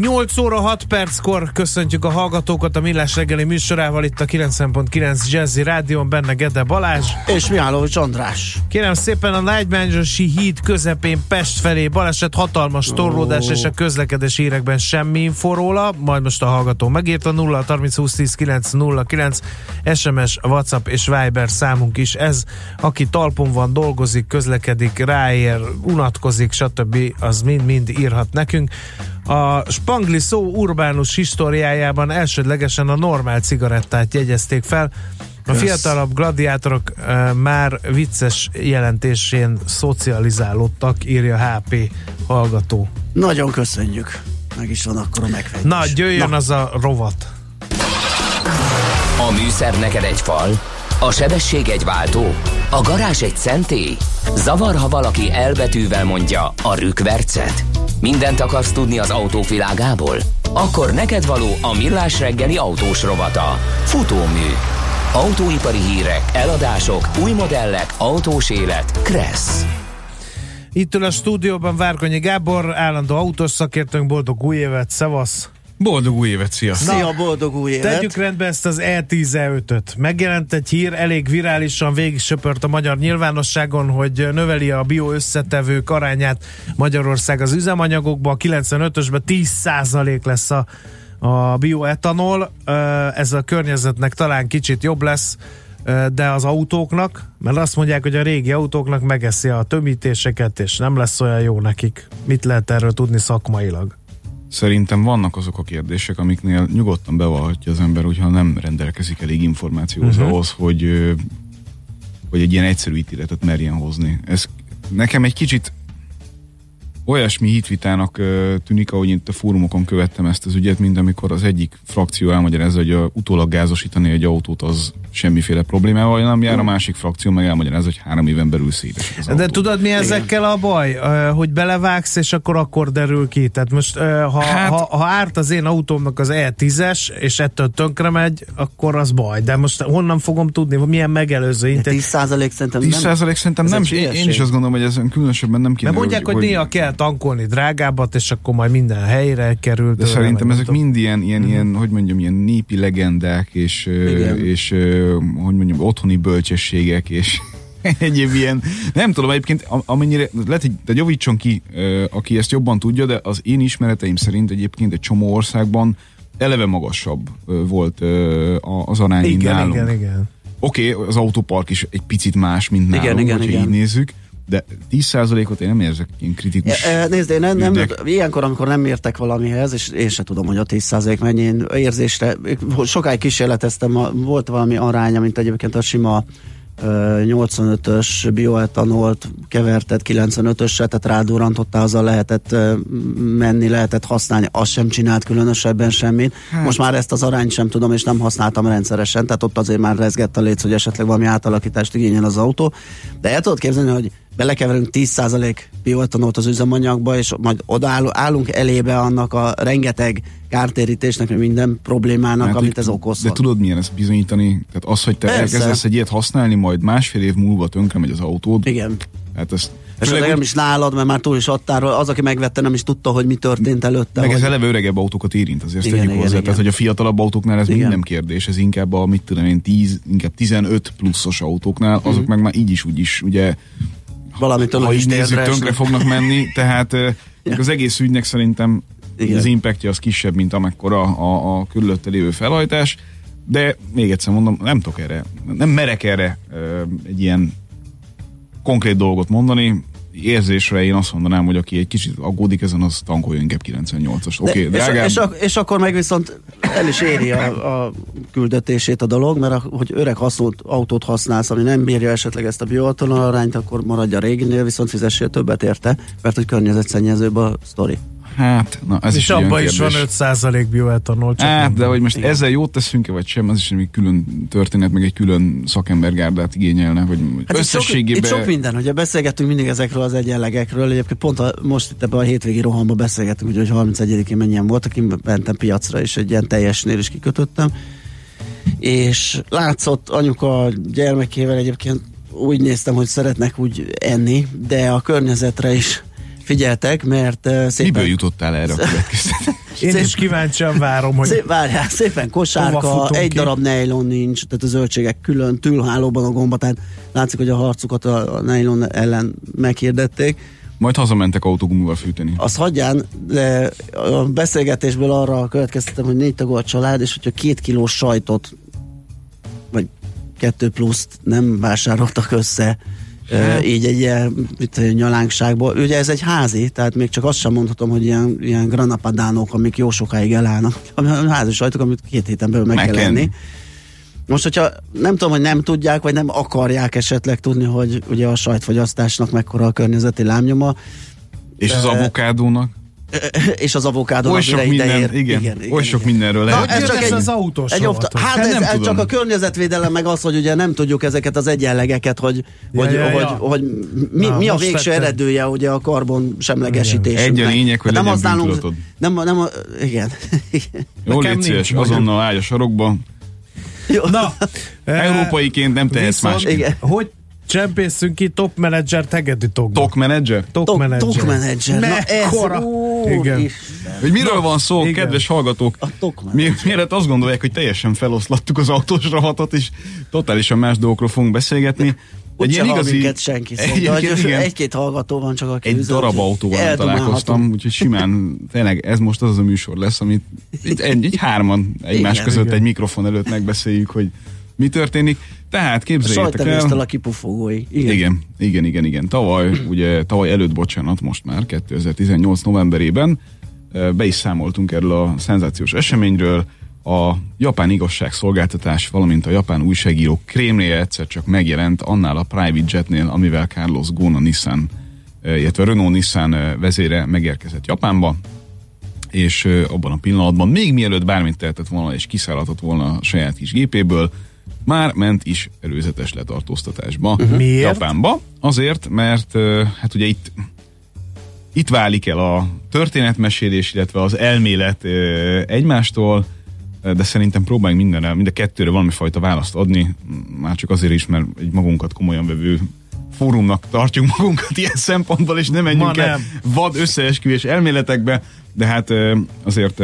8 óra 6 perckor köszöntjük a hallgatókat a Millás reggeli műsorával itt a 90.9 Jazzy Rádion, benne Gede Balázs. És Mihálovics András. Kérem szépen a Lágymányosi híd közepén Pest felé baleset, hatalmas torlódás oh. és a közlekedés érekben semmi info róla, majd most a hallgató megírta 0 30 20 10 9 0 9 SMS, WhatsApp és Viber számunk is ez, aki talpon van, dolgozik, közlekedik, ráér, unatkozik, stb. az mind-mind írhat nekünk. A spangli szó urbánus históriájában elsődlegesen a normál cigarettát jegyezték fel. A fiatalabb gladiátorok uh, már vicces jelentésén szocializálódtak, írja HP hallgató. Nagyon köszönjük. Meg is van akkor a megfejtés. Na, jöjjön Na. az a rovat. A műszer neked egy fal, a sebesség egy váltó, a garázs egy szentély. Zavar, ha valaki elbetűvel mondja a rükvercet. Mindent akarsz tudni az autóvilágából? Akkor neked való a millás reggeli autós rovata. Futómű. Autóipari hírek, eladások, új modellek, autós élet. Kressz. Itt ül a stúdióban Várkonyi Gábor, állandó autós szakértőnk, boldog új évet, szevasz! Boldog új évet, szia! Szia, boldog új évet! Tegyük rendbe ezt az E10-5-öt. Megjelent egy hír, elég virálisan végig söpört a magyar nyilvánosságon, hogy növeli a bio összetevők arányát Magyarország az üzemanyagokba. A 95-ösben 10% lesz a, a bioetanol. Ez a környezetnek talán kicsit jobb lesz, de az autóknak, mert azt mondják, hogy a régi autóknak megeszi a tömítéseket, és nem lesz olyan jó nekik. Mit lehet erről tudni szakmailag? Szerintem vannak azok a kérdések, amiknél nyugodtan bevallhatja az ember, hogyha nem rendelkezik elég információhoz uh-huh. ahhoz, hogy, hogy egy ilyen egyszerű ítéletet merjen hozni. Ez nekem egy kicsit olyasmi hitvitának tűnik, ahogy itt a fórumokon követtem ezt az ügyet, mint amikor az egyik frakció elmagyarázza, hogy a, utólag gázosítani egy autót az semmiféle problémával nem jár, a másik frakció meg elmagyarázza, hogy három éven belül szétes az De autó. tudod mi ezekkel a baj? Hogy belevágsz, és akkor akkor derül ki. Tehát most ha, hát, ha, ha árt az én autómnak az E10-es, és ettől tönkre megy, akkor az baj. De most honnan fogom tudni, hogy milyen megelőző intézmény? 10% szerintem 10 nem. szerintem nem. Én, én is azt gondolom, hogy ez különösebben nem kéne. De mondják, hogy, hogy néha kell tankolni drágábbat, és akkor majd minden helyre került. De szerintem ezek tudom. mind ilyen, ilyen, mm. ilyen, hogy mondjam, ilyen népi legendák, és, és, és hogy mondjam, otthoni bölcsességek, és egyéb ilyen, nem tudom, egyébként amennyire, lehet, hogy de javítson ki, aki ezt jobban tudja, de az én ismereteim szerint egyébként egy csomó országban eleve magasabb volt az arány igen, nálunk. Igen, igen, Oké, okay, az autópark is egy picit más, mint nálunk, igen, igen, hogyha igen. így nézzük, de 10%-ot én nem érzek ilyen kritikus. E, nézd, én nem, nem, ilyenkor, amikor nem értek valamihez, és én se tudom, hogy a 10% mennyi én érzésre, sokáig kísérleteztem, volt valami aránya, mint egyébként a sima 85-ös bioetanolt kevertet 95-ösre, tehát rádurrantottá, azzal lehetett menni, lehetett használni, azt sem csinált különösebben semmit. Hát. Most már ezt az arányt sem tudom, és nem használtam rendszeresen, tehát ott azért már rezgett a léc, hogy esetleg valami átalakítást igényel az autó. De el tudod képzelni, hogy belekeverünk 10% bioetanolt az üzemanyagba, és majd odaállunk elébe annak a rengeteg kártérítésnek, minden problémának, hát, amit ez okoz. De tudod milyen ezt bizonyítani? Tehát az, hogy te Persze. elkezdesz egy ilyet használni, majd másfél év múlva tönkre megy az autód. Igen. Hát ezt és az nem is nálad, mert már túl is adtál, az, aki megvette, nem is tudta, hogy mi történt előtte. Meg hogy... ez eleve öregebb autókat érint, azért igen, tegyük igen, hozzá. Igen. Tehát, hogy a fiatalabb autóknál ez igen. nem kérdés, ez inkább a, mit tudom én, 10, inkább 15 pluszos autóknál, azok mm. meg már így is, úgy is, ugye Valamitől ha így nézzük, tönkre fognak menni, tehát ja. az egész ügynek szerintem Igen. az impactja az kisebb, mint amekkora a, a körülötte lévő felhajtás, de még egyszer mondom, nem tudok erre, nem merek erre egy ilyen konkrét dolgot mondani, érzésre én azt mondanám, hogy aki egy kicsit aggódik ezen, az tankolja inkább 98-as. Oké, okay, és, és, és, akkor meg viszont el is éri a, a küldetését a dolog, mert a, hogy öreg használt autót használsz, ami nem bírja esetleg ezt a biotonal arányt, akkor maradja a réginél, viszont fizessél többet érte, mert hogy környezetszennyezőbb a sztori. Hát, na ez És is abban is van kérdés. 5% bioetanol. csak Hát, de hogy most Igen. ezzel jót teszünk-e, vagy sem, az is egy külön történet, meg egy külön szakembergárdát igényelne, hogy Hát itt sok, összességében... itt sok minden, ugye beszélgettünk mindig ezekről az egyenlegekről, egyébként pont a, most itt ebben a hétvégi rohamban beszélgettünk, ugye, hogy 31-én mennyien voltak, én mentem piacra, és egy ilyen teljesnél is kikötöttem, és látszott anyuka gyermekével egyébként úgy néztem, hogy szeretnek úgy enni, de a környezetre is figyeltek, mert uh, szépen... Miből jutottál erre a következtetésre? Én is kíváncsian várom, hogy Szép, várjál, szépen kosárka, egy ki? darab nejlon nincs, tehát a zöldségek külön, tülhálóban a gomba, tehát látszik, hogy a harcukat a, a nejlon ellen meghirdették. Majd hazamentek autógumival fűteni. Azt hagyján, de a beszélgetésből arra következtetem, hogy négy tagú a család, és hogyha két kilós sajtot, vagy kettő pluszt nem vásároltak össze, hát. így egy ilyen tudom, nyalánkságból. Ugye ez egy házi, tehát még csak azt sem mondhatom, hogy ilyen, ilyen granapadánok, amik jó sokáig elállnak, házi sajtok, amit két héten belül meg, Meg kell enni. Most, hogyha nem tudom, hogy nem tudják, vagy nem akarják esetleg tudni, hogy ugye a sajtfogyasztásnak mekkora a környezeti lámnyoma, És az avokádónak? És az avokádó Oly sok ide minden, ér. igen, oly sok igen. mindenről Na, lehet. ez ez csak egy- az autós Egy opta- hát Hát ez, nem ez tudom. csak a környezetvédelem, meg az, hogy ugye nem tudjuk ezeket az egyenlegeket, hogy, Ja, hogy, ja, hogy, ja. hogy mi, Na, mi a végső tettem. eredője ugye a karbon semlegesítésünknek. Egy a lényeg, hogy Hát legyen használunk-. Nem, nem, a- igen. Jó, Nekem légy szíves, azonnal állj a sarokba. Jó. Na, eh, Európaiként nem tehetsz viszont, másképp. Igen. Hogy csempészünk ki top menedzser Tegedi Tokba? Tok menedzser? Tok Tok- menedzser. Tokmenedzser. Na ez, Mekkora? Igen. is. Hogy miről van szó, igen. kedves hallgatók? A tok Mi, menedzser. miért azt gondolják, hogy teljesen feloszlattuk az autós rovatot, és totálisan más dolgokról fogunk beszélgetni. Úgy se hall minket senki, szóval, egy-két hallgató van csak, aki egy üzen, darab autóval találkoztam, úgyhogy simán, tényleg ez most az az a műsor lesz, amit egy, egy hárman egymás Igen, között igen. egy mikrofon előtt megbeszéljük, hogy mi történik. Tehát A képzeljétek sajtevéstől el, a kipufogói. Igen. igen, igen, igen, igen. Tavaly, ugye tavaly előtt, bocsánat, most már 2018 novemberében be is számoltunk erről a szenzációs eseményről. A japán igazságszolgáltatás, valamint a japán újságírók krémléje egyszer csak megjelent annál a private jetnél, amivel Carlos Ghosn a Nissan, illetve a Renault Nissan vezére megérkezett Japánba, és abban a pillanatban, még mielőtt bármit tehetett volna, és kiszállhatott volna a saját kis gépéből, már ment is előzetes letartóztatásba uh-huh. Miért? Japánba. Azért, mert hát ugye itt itt válik el a történetmesélés, illetve az elmélet egymástól, de szerintem próbáljunk mindenre, mind a kettőre valami fajta választ adni, már csak azért is, mert egy magunkat komolyan vevő fórumnak tartjuk magunkat ilyen szempontból, és nem menjünk Ma el nem. vad összeesküvés elméletekbe, de hát azért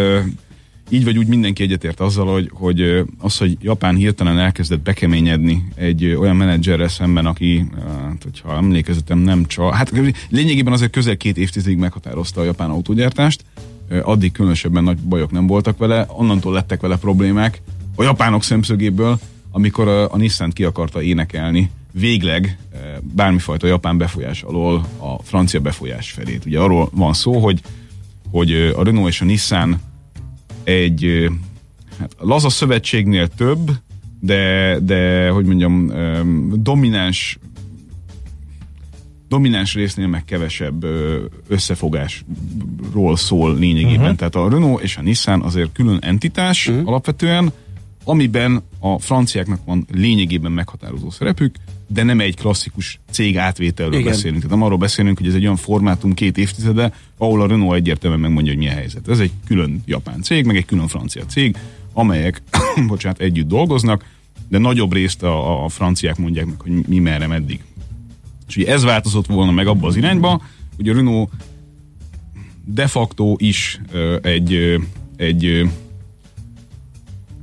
így vagy úgy mindenki egyetért azzal, hogy, hogy az, hogy Japán hirtelen elkezdett bekeményedni egy olyan menedzserrel szemben, aki, hát, hogyha emlékezetem nem csak, hát lényegében azért közel két évtizedig meghatározta a japán autógyártást, addig különösebben nagy bajok nem voltak vele, onnantól lettek vele problémák a japánok szemszögéből, amikor a, a Nissan ki akarta énekelni végleg bármifajta japán befolyás alól a francia befolyás felét. Ugye arról van szó, hogy, hogy a Renault és a Nissan egy hát, laza szövetségnél több, de, de hogy mondjam, domináns domináns résznél meg kevesebb összefogásról szól lényegében. Uh-huh. Tehát a Renault és a Nissan azért külön entitás uh-huh. alapvetően, amiben a franciáknak van lényegében meghatározó szerepük, de nem egy klasszikus cég átvételről Igen. beszélünk. Tehát nem arról beszélünk, hogy ez egy olyan formátum két évtizede, ahol a Renault egyértelműen megmondja, hogy mi a helyzet. Ez egy külön japán cég, meg egy külön francia cég, amelyek, bocsánat, együtt dolgoznak, de nagyobb részt a, a franciák mondják meg, hogy mi merre, meddig. És ugye ez változott volna meg abba az irányba, hogy a Renault de facto is egy, egy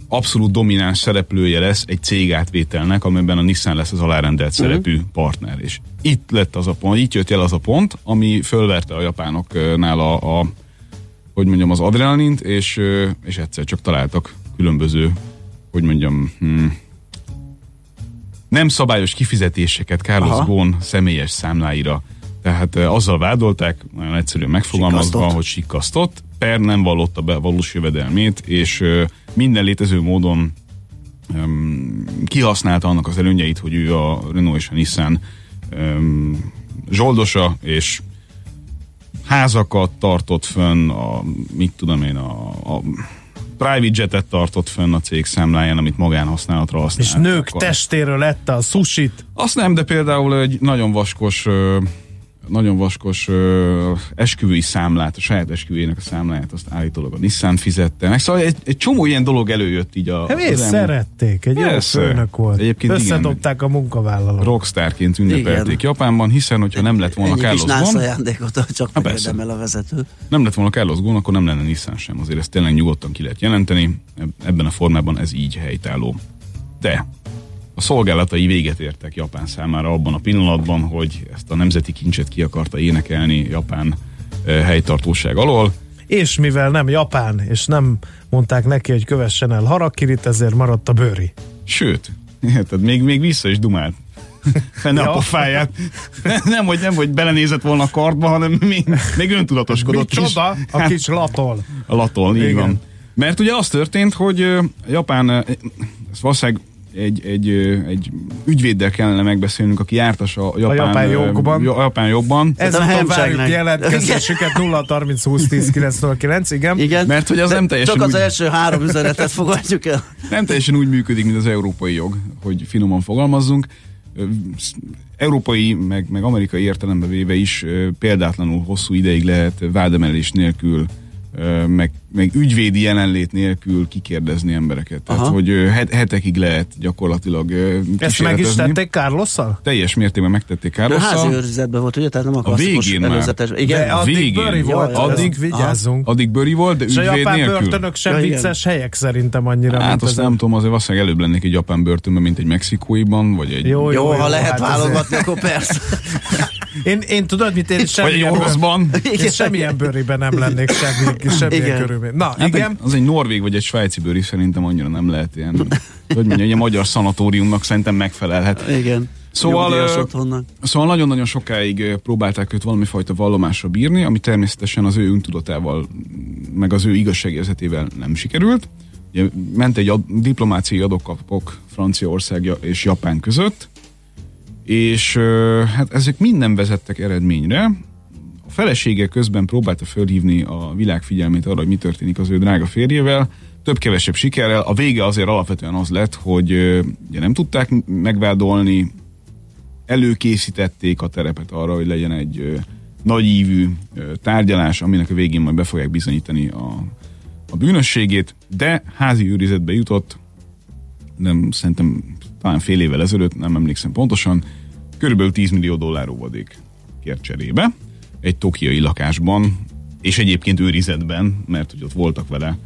abszolút domináns szereplője lesz egy cég átvételnek, amiben a Nissan lesz az alárendelt szerepű partner. És itt lett az a pont, itt jött el az a pont, ami fölverte a japánoknál a, a hogy mondjam, az adrenalint, és, és egyszer csak találtak különböző, hogy mondjam, hmm, nem szabályos kifizetéseket Carlos Aha. Ghosn személyes számláira. Tehát azzal vádolták, nagyon egyszerűen megfogalmazva, Sikkasztott. hogy sikkasztott, per nem vallotta be valós jövedelmét, és minden létező módon öm, kihasználta annak az előnyeit, hogy ő a Renault és a Nissan öm, zsoldosa, és házakat tartott fönn, a, mit tudom én, a, a private jetet tartott fönn a cég számláján, amit magánhasználatra használ. És nők testéről lette a susit. Azt nem, de például egy nagyon vaskos nagyon vaskos ö, esküvői számlát, a saját esküvőjének a számláját, azt állítólag a Nissan fizette meg. Szóval egy, egy csomó ilyen dolog előjött így a... Hát miért szerették? Egy Persze. jó főnök volt. Egyébként Összedobták igen, a munkavállalót. Rockstarként ünnepelték igen. Japánban, hiszen hogyha nem lett volna Carlos Ghosn... ajándékot, csak el a vezető. Nem lett volna Carlos Ghosn, akkor nem lenne Nissan sem. Azért ezt tényleg nyugodtan ki lehet jelenteni. Ebben a formában ez így helytálló. De a szolgálatai véget értek Japán számára abban a pillanatban, hogy ezt a nemzeti kincset ki akarta énekelni Japán helytartóság alól. És mivel nem Japán, és nem mondták neki, hogy kövessen el harakirit, ezért maradt a bőri. Sőt, érted, még, még vissza is dumált fenne ja. a pofáját. Nem, hogy nem, hogy belenézett volna a kartba, hanem még, még öntudatoskodott Mi csoda, is. a kis latol. A latol, így Igen. van. Mert ugye az történt, hogy Japán, ez valószínűleg egy, egy, egy ügyvéddel kellene megbeszélnünk, aki jártas a japán, a japán jogban. A japán jogban. Ez a várjuk jelentkezésüket 0 30 20 10 909, igen. igen. Mert hogy az De nem teljesen Csak az úgy... első három üzenetet fogadjuk el. Nem teljesen úgy működik, mint az európai jog, hogy finoman fogalmazzunk. Európai, meg, meg amerikai értelembe véve is példátlanul hosszú ideig lehet vádemelés nélkül meg, meg ügyvédi jelenlét nélkül kikérdezni embereket. Aha. Tehát, hogy het, hetekig lehet gyakorlatilag Ezt meg is tették Carlosszal? Teljes mértékben megtették Carlosszal. A házi őrizetben volt, ugye? Tehát nem a klasszikus a előzetes. Igen, de addig végén. Bőri volt, ja, addig vigyázzunk. Addig bőri volt, de ügyvéd nélkül. És a japán börtönök sem ja, vicces helyek szerintem annyira. Hát azt nem tudom, azért valószínűleg előbb lennék egy japán börtönben, mint egy mexikóiban, vagy egy... Jó, jó, jó ha lehet hát válogatni, akkor persze. Én, én tudod, mit én semmilyen, bőr, én semmilyen bőriben nem lennék semmi, semmilyen körülmény. Na, hát igen. Egy, az egy norvég vagy egy svájci bőri szerintem annyira nem lehet ilyen, hogy mondja, egy magyar szanatóriumnak szerintem megfelelhet. Igen. Szóval, szóval nagyon-nagyon sokáig próbálták őt valami fajta vallomásra bírni, ami természetesen az ő öntudatával, meg az ő igazságérzetével nem sikerült. Ugye, ment egy ad, diplomáciai adókapok Franciaország és Japán között, és hát ezek minden vezettek eredményre. A felesége közben próbálta fölhívni a világ figyelmét arra, hogy mi történik az ő drága férjével, több-kevesebb sikerrel. A vége azért alapvetően az lett, hogy ugye nem tudták megvádolni, előkészítették a terepet arra, hogy legyen egy nagyívű tárgyalás, aminek a végén majd be fogják bizonyítani a, a bűnösségét, de házi őrizetbe jutott, nem szerintem talán fél évvel ezelőtt, nem emlékszem pontosan, körülbelül 10 millió dollár óvadék kért cserébe, egy tokiai lakásban, és egyébként őrizetben, mert hogy ott voltak vele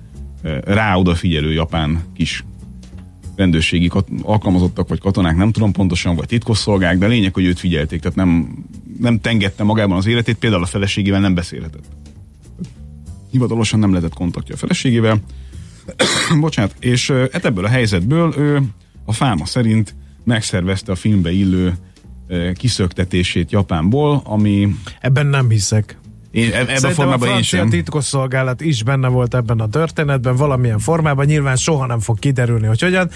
rá odafigyelő japán kis rendőrségi kat- alkalmazottak, vagy katonák, nem tudom pontosan, vagy titkosszolgák, de lényeg, hogy őt figyelték, tehát nem, nem tengette magában az életét, például a feleségével nem beszélhetett. Hivatalosan nem lehetett kontaktja a feleségével. Bocsánat, és hát ebből a helyzetből ő a fáma szerint megszervezte a filmbe illő kiszöktetését Japánból, ami... Ebben nem hiszek. Én, ebben Szerintem a formában a francia titkosszolgálat is benne volt ebben a történetben, valamilyen formában, nyilván soha nem fog kiderülni, hogy hogyan.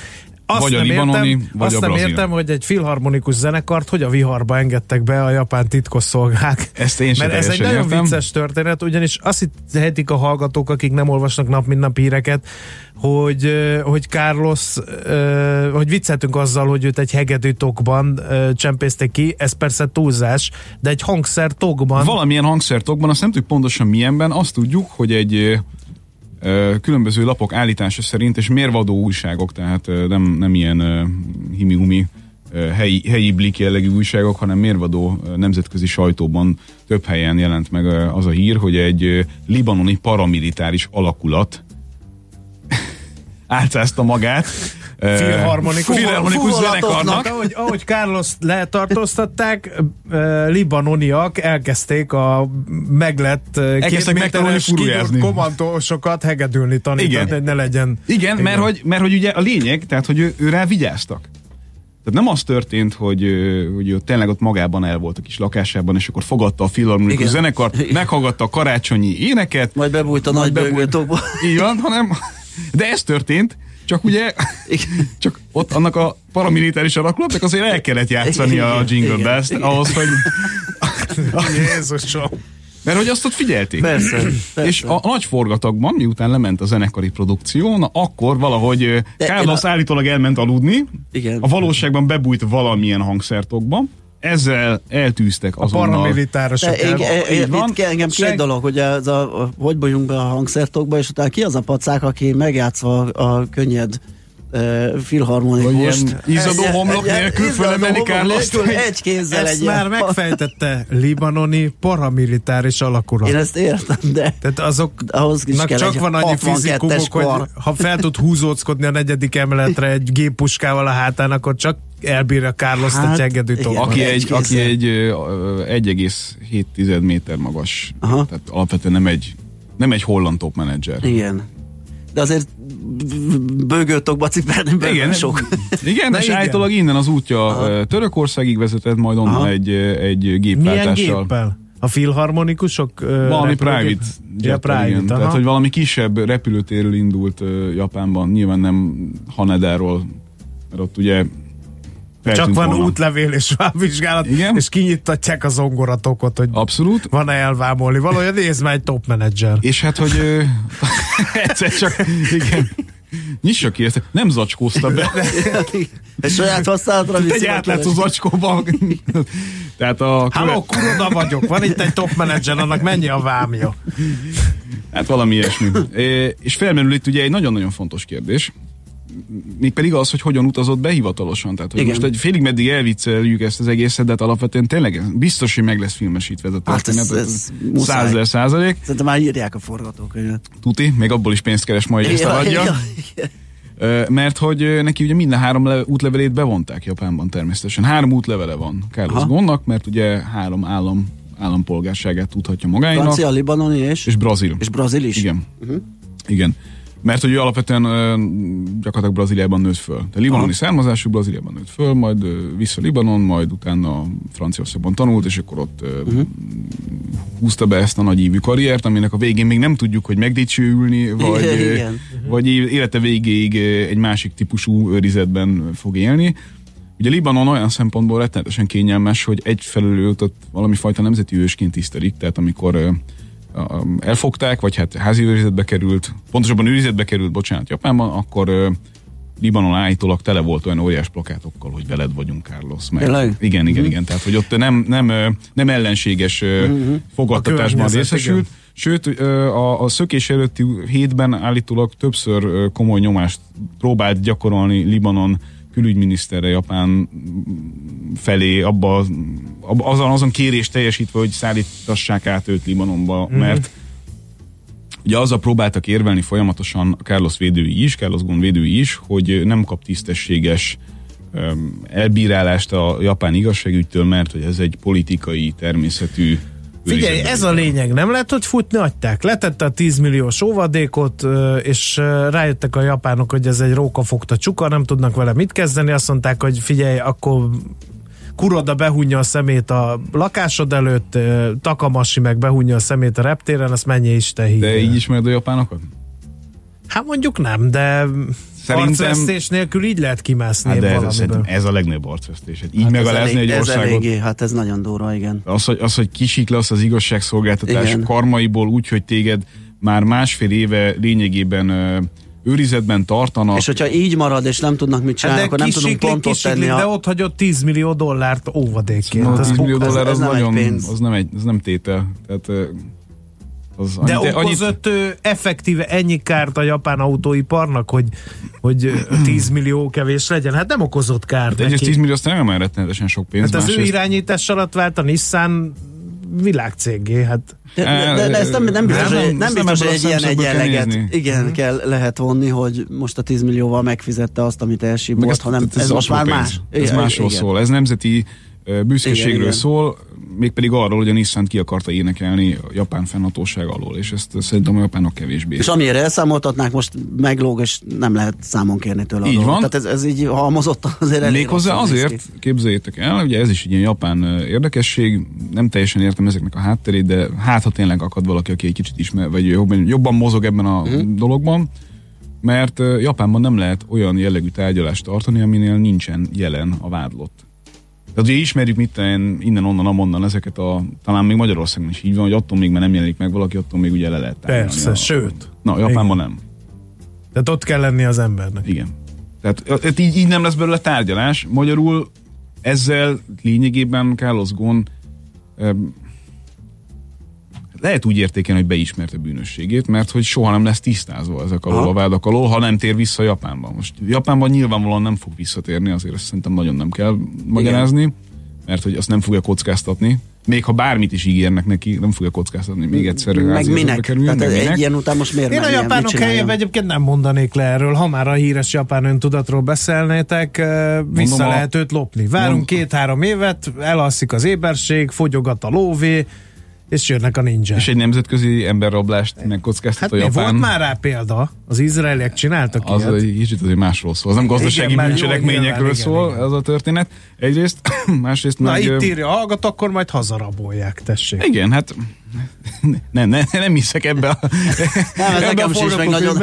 Azt vagy nem a libanoni, értem, vagy azt a nem értem, hogy egy filharmonikus zenekart hogy a viharba engedtek be a japán titkosszolgák. Ezt én Mert ez egy nagyon értem. vicces történet, ugyanis azt hitték a hallgatók, akik nem olvasnak nap mint nap híreket, hogy, hogy Carlos, hogy vicceltünk azzal, hogy őt egy hegedű tokban csempésztek ki, ez persze túlzás, de egy hangszer tokban. Valamilyen hangszer tokban, azt nem tudjuk pontosan milyenben, azt tudjuk, hogy egy különböző lapok állítása szerint, és mérvadó újságok, tehát nem, nem ilyen himiumi helyi, helyi blik jellegű újságok, hanem mérvadó nemzetközi sajtóban több helyen jelent meg az a hír, hogy egy libanoni paramilitáris alakulat álcázta magát. Filharmonikus, filharmonikus zenekarnak. Ahogy, ahogy Carlos letartóztatták, libanoniak elkezdték a meglett két méteres komandósokat hegedülni tanítani, hogy ne legyen. Igen, mert hogy, mert hogy ugye a lényeg, tehát hogy ő, ő rá vigyáztak. Tehát nem az történt, hogy, hogy ő tényleg ott magában el volt a kis lakásában, és akkor fogadta a filharmonikus zenekart, meghallgatta a karácsonyi éneket. Majd bebújt a nagy bőgőtokba. Így van, hanem de ez történt, csak ugye, csak ott annak a paramilitáris alakulatnak azért el kellett játszani a Jingle Bells-t ahhoz, hogy... Jézusom! Mert hogy azt ott figyelték. Persze, persze. És a nagy forgatagban, miután lement a zenekari produkció, na akkor valahogy Carlos a- állítólag elment aludni, Igen. a valóságban bebújt valamilyen hangszertokba, ezzel eltűztek A azonnal. paramilitárosok De el... igen, így itt van. ke- engem két Seg- dolog, hogy ez a, a, hogy bújjunk be a hangszertokba, és utána ki az a pacák, aki megjátszva a, a könnyed uh, filharmonikust. Egy- homlok egy- nélkül izzadó fölemeli homlok Carlost? nélkül Egy kézzel Ezt egy már megfejtette libanoni paramilitáris alakulat. Én ezt értem, de Tehát azok ahhoz is kell csak van annyi 62-es fizikumok, hogy ha fel tud húzóckodni a negyedik emeletre egy géppuskával a hátán, akkor csak elbírja Carlos Hát, a csengedő igen. tovább. Aki Egy aki egy ö, ö, 1,7 méter magas. Aha. Tehát alapvetően nem egy, nem egy holland top menedzser. Igen. De azért bőgőtokba cipelni Igen, sok. Igen, Na és igen. állítólag innen az útja ö, Törökországig vezetett, majd onnan Aha. egy, egy Milyen gépváltással. géppel? A filharmonikusok? Valami repülőgép? private Ja, jet, private, igen. aha. Tehát, hogy valami kisebb repülőtérről indult Japánban, nyilván nem Hanedáról, mert ott ugye Csak van volna. útlevél és vizsgálat, Igen. és kinyittatják a zongoratokot, hogy Abszolút. van-e elvámolni. Valójában nézd már egy top menedzser. És hát, hogy ö, egyszer csak, igen, nyissa ki ezt, nem zacskózta be. Egy saját használatra Egy viszi. átlátszó zacskóba. Tehát a Halló, kuroda vagyok, van itt egy top menedzser, annak mennyi a vámja? Hát valami ilyesmi. É, és felmerül itt ugye egy nagyon-nagyon fontos kérdés, mégpedig az, hogy hogyan utazott be hivatalosan. Tehát, hogy Igen. most egy félig meddig elvicceljük ezt az egészet, de hát alapvetően tényleg biztos, hogy meg lesz filmesítve ez a Hát ez- történet. ez. Százezer százalék. Szerintem már írják a forgatókönyvet. Tuti, még abból is pénzt keres majd, hogy ezt Ja, eladja. ja, ja. Ö, Mert hogy neki ugye minden három le- útlevelét bevonták Japánban természetesen. Három útlevele van Carlos. Gonnak, mert ugye három állam állampolgárságát tudhatja magáinak. Francia, libanoni és, És brazil. és brazil is. Igen. Igen. Mert hogy ő alapvetően gyakorlatilag Brazíliában nőtt föl. Tehát libanoni Aha. származású Brazíliában nőtt föl, majd vissza Libanon, majd utána Franciaországban tanult, és akkor ott Mhm. húzta be ezt a nagy ívű karriert, aminek a végén még nem tudjuk, hogy megdicsőülni, vagy, Igen, vagy élete végéig egy másik típusú őrizetben fog élni. Ugye Libanon olyan szempontból rettenetesen kényelmes, hogy egyfelől őt ott valami fajta nemzeti ősként tisztelik, tehát amikor elfogták, vagy hát házi őrizetbe került, pontosabban őrizetbe került, bocsánat, Japánban, akkor Libanon állítólag tele volt olyan óriás plakátokkal, hogy veled vagyunk, Carlos. Meg. Tényleg? Igen, igen, igen. Tehát, hogy ott nem, nem, nem ellenséges uh fogadtatásban részesült. Sőt, a, a szökés előtti hétben állítólag többször komoly nyomást próbált gyakorolni Libanon külügyminiszterre Japán felé abba, abba azon, azon kérést teljesítve, hogy szállítassák át őt Libanonba, mm. mert ugye azzal próbáltak érvelni folyamatosan Carlos védői is, Carlos Gon védői is, hogy nem kap tisztességes elbírálást a japán igazságügytől, mert hogy ez egy politikai természetű Figyelj, ez a lényeg. Nem lehet, hogy futni adták. Letette a 10 milliós óvadékot, és rájöttek a japánok, hogy ez egy rókafogta csuka, nem tudnak vele mit kezdeni. Azt mondták, hogy figyelj, akkor kuroda behunja a szemét a lakásod előtt, Takamasi meg behunja a szemét a reptéren, azt menjél is te hív. De így ismered a japánokat? Hát mondjuk nem, de Szerintem- arcvesztés nélkül így lehet kimászni Hát de ez, valamiből. ez a legnagyobb arcvesztés. Hát így Hát megalázni ez elég, egy ez országot. eléggé, hát ez nagyon durva, igen. Az, hogy, az, hogy kisiklasz az igazságszolgáltatás Igen. karmaiból úgy, hogy téged már másfél éve lényegében őrizetben tartanak. És hogyha így marad, és nem tudnak mit csinálni, Hát akkor nem tudunk pontot kisiklik, tenni. de A... ott hagyott 10 millió dollárt óvadékként. Na, Az 10 millió ez- dollár ez az nem egy nagyon, pénz. az nem, egy, az nem tétel. Tehát, az De annyi- okozott annyit... effektíve ennyi kárt a japán autóiparnak, hogy, hogy 10 millió kevés legyen? Hát nem okozott kárt Hát egyrészt 10 neki. millió, azt nem rettenetesen sok pénz. Hát az ő irányítás alatt vált a Nissan világcégé, hát De, de, de, de ez nem, nem biztos, Nem, hogy, nem, nem ezt biztos, nem hogy egy ilyen egyenleget igen, kell, lehet vonni, hogy most a 10 millióval megfizette azt, amit Meg elsibolt, ez, hanem ez, ez, most apró már pénz. más. Ez Igen, másról igen. szól. Ez nemzeti büszkeségről Igen, igen. szól, mégpedig arról, hogy a Nissan ki akarta énekelni a japán fennhatóság alól, és ezt szerintem a japánok kevésbé. És amire elszámoltatnák, most meglóg, és nem lehet számon kérni tőle. Így van. Tehát ez, ez így halmozott azért elég Méghozzá azért, ki. képzeljétek el, ugye ez is egy ilyen japán érdekesség, nem teljesen értem ezeknek a hátterét, de hát ha tényleg akad valaki, aki egy kicsit ismer, vagy jobban, jobban mozog ebben a Mhm. dologban, mert Japánban nem lehet olyan jellegű tárgyalást tartani, aminél nincsen jelen a vádlott. Tehát ugye ismerjük mit innen, onnan, amonnan ezeket a, talán még Magyarországon is így van, hogy attól még, mert nem jelenik meg valaki, attól még ugye le lehet. Persze, a, sőt. Na, Japánban igen. nem. Tehát ott kell lenni az embernek. Igen. Tehát így, így nem lesz belőle tárgyalás. Magyarul ezzel lényegében Carlos Gon lehet úgy értékelni, hogy beismerte bűnösségét, mert hogy soha nem lesz tisztázva ezek alól a vádak alól, ha nem tér vissza Japánba. Most Japánban nyilvánvalóan nem fog visszatérni, azért ezt szerintem nagyon nem kell magyarázni, Igen. mert hogy azt nem fogja kockáztatni. Még ha bármit is ígérnek neki, nem fogja kockáztatni még egyszer. Meg minek? Kerüljön, Tehát meg minek? egy ilyen után most miért Én a japánok helyében egyébként nem mondanék le erről. Ha már a híres japán öntudatról beszélnétek, vissza Mondom, lehet őt lopni. Várunk két-három évet, elalszik az éberség, fogyogat a lóvé, és jönnek a ninja. És egy nemzetközi emberrablást megkockáztat hát a Japán. Volt már rá példa, az izraeliek csináltak az ilyet. Az egy kicsit azért másról szól, az nem gazdasági bűncselekményekről szól igen. ez a történet. Egyrészt, másrészt Na meg... itt írja, hallgat, akkor majd hazarabolják, tessék. Igen, hát nem, nem, nem hiszek ebbe a... Nem, ez nekem sincs meg nagyon...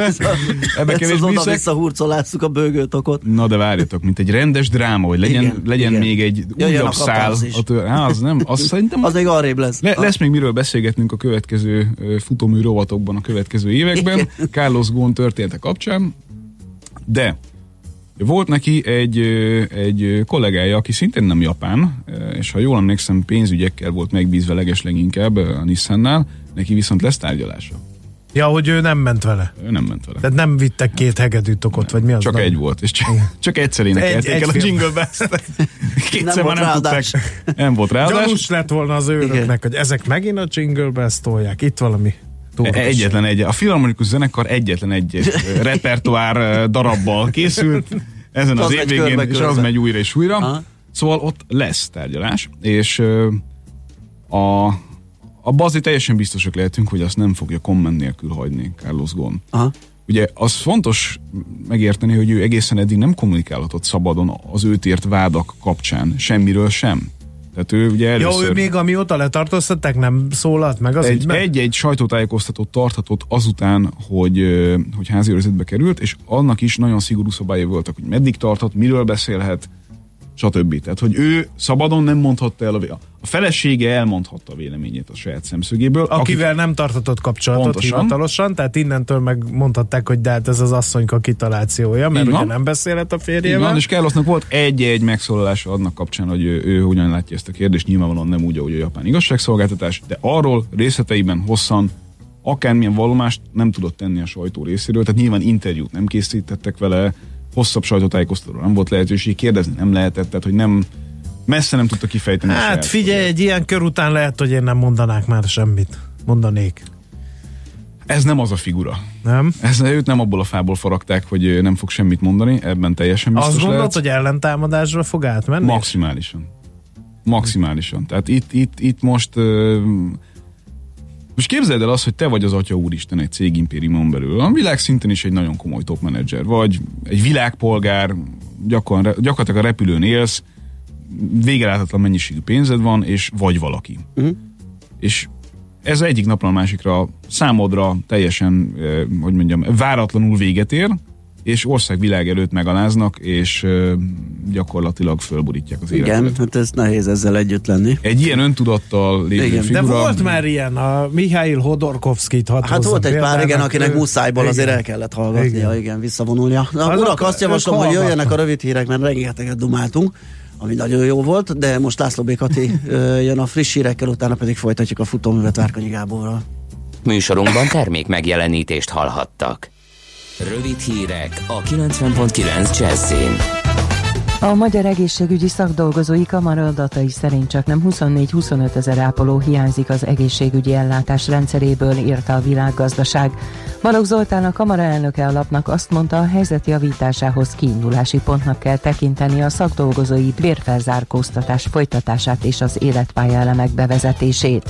Ebbe kevés hiszek. hurcolásszuk a bőgőtokot. Na de várjatok, mint egy rendes dráma, hogy legyen, igen, legyen igen. még egy Jöjjön újabb szál. A tör... Há, az nem, az szerintem... Az még arrébb lesz. Le, lesz még miről beszélgetnünk a következő futómű rovatokban a következő években. Carlos Ghosn története kapcsán. De volt neki egy, egy kollégája, aki szintén nem japán, és ha jól emlékszem, pénzügyekkel volt megbízva leges leginkább a Nissannál, neki viszont lesz tárgyalása. Ja, hogy ő nem ment vele. Ő nem ment vele. Tehát nem vittek két hegedűtokot, vagy mi az? Csak nem? egy volt, és csak, csak egyszer énekelték el a jingle best Kétszer nem már nem tudták. Nem volt ráadás. Gyanús lett volna az őröknek, hogy ezek megint a jingle best tolják. Itt valami Tóros. Egyetlen egy. A Filharmonikus zenekar egyetlen egy repertoár darabbal készült ezen az, az év végén, és az megy újra és újra. Aha. Szóval ott lesz tárgyalás, és a, abban azért teljesen biztosak lehetünk, hogy azt nem fogja komment nélkül hagyni Carlos Gon. Aha. Ugye az fontos megérteni, hogy ő egészen eddig nem kommunikálhatott szabadon az őt ért vádak kapcsán, semmiről sem. Tehát ő ugye először... Jó, ő még amióta letartóztatták, nem szólalt meg az egy, egy-egy sajtótájékoztatót tarthatott azután, hogy, hogy házi került, és annak is nagyon szigorú szabályai voltak, hogy meddig tarthat, miről beszélhet, stb. Tehát, hogy ő szabadon nem mondhatta el a, a felesége elmondhatta a véleményét a saját szemszögéből. Akivel aki... nem tartatott kapcsolatot pontosan. hivatalosan, tehát innentől megmondhatták, hogy de hát ez az asszonyka kitalációja, mert ugye nem beszélhet a férjével. Igen, és Carlosnak volt egy-egy megszólalása annak kapcsán, hogy ő, ő hogyan látja ezt a kérdést, nyilvánvalóan nem úgy, ahogy a japán igazságszolgáltatás, de arról részleteiben hosszan akármilyen vallomást nem tudott tenni a sajtó részéről, tehát nyilván interjút nem készítettek vele, hosszabb sajtótájékoztató nem volt lehetőség, kérdezni nem lehetett, tehát hogy nem messze nem tudta kifejteni. Hát figyelj, egy ilyen kör után lehet, hogy én nem mondanák már semmit. Mondanék. Ez nem az a figura. Nem? Ez, őt nem abból a fából faragták, hogy nem fog semmit mondani, ebben teljesen biztos Azt gondolod, lehet. hogy ellentámadásra fog átmenni? Maximálisan. Maximálisan. Tehát itt, itt, itt most uh, most képzeld el azt, hogy te vagy az Atya Úristen egy cégimpériumon belül. A világ szinten is egy nagyon komoly top menedzser, vagy egy világpolgár, gyakran, gyakorlatilag a repülőn élsz, végeláthatlan mennyiségű pénzed van, és vagy valaki. Uh-huh. És ez egyik napról a másikra számodra teljesen, eh, hogy mondjam, váratlanul véget ér, és országvilág előtt megaláznak, és ö, gyakorlatilag fölborítják az életet. Igen, hát ez nehéz ezzel együtt lenni. Egy ilyen öntudattal lévő igen. figura. De volt már ilyen, a Mihály Hodorkovskit hat Hát volt egy pár, igen, akinek muszájból igen. azért el kellett hallgatnia, igen, igen visszavonulnia. Na, Azok, urak, azt javaslom, hogy jöjjenek a rövid hírek, mert rengeteget dumáltunk ami nagyon jó volt, de most László Békati jön a friss hírekkel, utána pedig folytatjuk a futóművet Várkonyi Gáborral. Műsorunkban termék megjelenítést hallhattak. Rövid hírek a 90.9 Jazzin. A Magyar Egészségügyi Szakdolgozói Kamara adatai szerint csak nem 24-25 ezer ápoló hiányzik az egészségügyi ellátás rendszeréből, írta a világgazdaság. Balogh Zoltán a kamara elnöke alapnak azt mondta, a helyzet javításához kiindulási pontnak kell tekinteni a szakdolgozói bérfelzárkóztatás folytatását és az életpálya elemek bevezetését.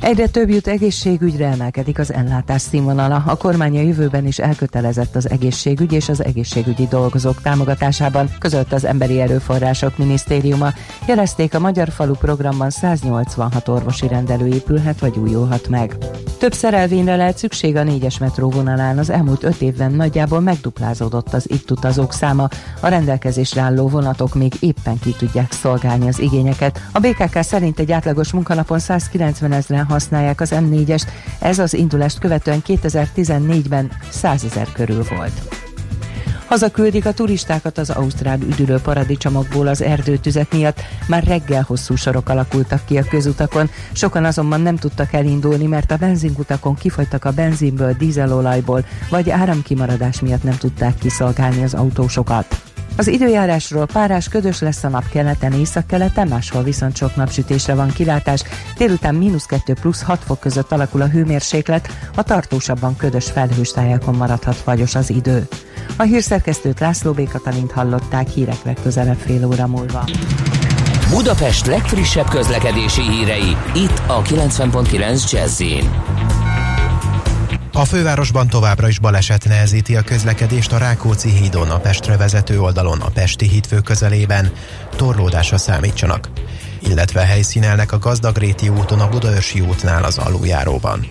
Egyre több jut egészségügyre emelkedik az ellátás színvonala. A kormány a jövőben is elkötelezett az egészségügy és az egészségügyi dolgozók támogatásában, között az Emberi Erőforrások Minisztériuma. Jelezték a Magyar Falu programban 186 orvosi rendelő épülhet vagy újulhat meg. Több szerelvényre lehet szükség a négyes metró vonalán. Az elmúlt öt évben nagyjából megduplázódott az itt utazók száma. A rendelkezésre álló vonatok még éppen ki tudják szolgálni az igényeket. A BKK szerint egy átlagos munkanapon 190 ezeren használják az M4-est, ez az indulást követően 2014-ben 100 ezer körül volt. Hazaküldik a turistákat az ausztrál üdülő paradicsomokból az erdőtüzek miatt. Már reggel hosszú sorok alakultak ki a közutakon, sokan azonban nem tudtak elindulni, mert a benzinkutakon kifogytak a benzinből, dízelolajból, vagy áramkimaradás miatt nem tudták kiszolgálni az autósokat. Az időjárásról párás ködös lesz a nap keleten, északkeleten, máshol viszont sok napsütésre van kilátás. Délután mínusz 2 plusz 6 fok között alakul a hőmérséklet, a tartósabban ködös felhős tájákon maradhat fagyos az idő. A hírszerkesztőt László B. Katalint hallották hírek legközelebb fél óra múlva. Budapest legfrissebb közlekedési hírei, itt a 90.9 jazz a fővárosban továbbra is baleset nehezíti a közlekedést a Rákóczi hídon a Pestre vezető oldalon a Pesti hídfő közelében. Torlódásra számítsanak illetve helyszínelnek a Gazdagréti úton a Budaörsi útnál az aluljáróban.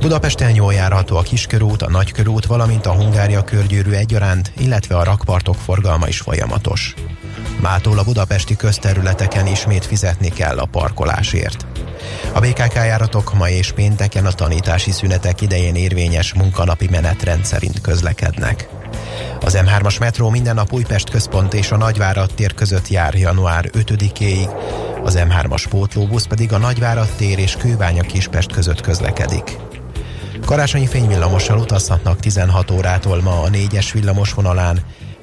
Budapesten jól járható a Kiskörút, a Nagykörút, valamint a Hungária körgyűrű egyaránt, illetve a rakpartok forgalma is folyamatos. Mától a budapesti közterületeken ismét fizetni kell a parkolásért. A BKK járatok ma és pénteken a tanítási szünetek idején érvényes munkanapi menetrend szerint közlekednek. Az M3-as metró minden nap Újpest központ és a Nagyvárad tér között jár január 5-éig, az M3-as pótlóbusz pedig a Nagyvárad tér és Kőbánya Kispest között közlekedik. Karácsonyi fényvillamossal utazhatnak 16 órától ma a 4-es villamos vonalán,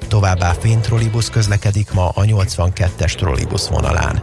továbbá fénytrollibusz közlekedik ma a 82-es trollibusz vonalán.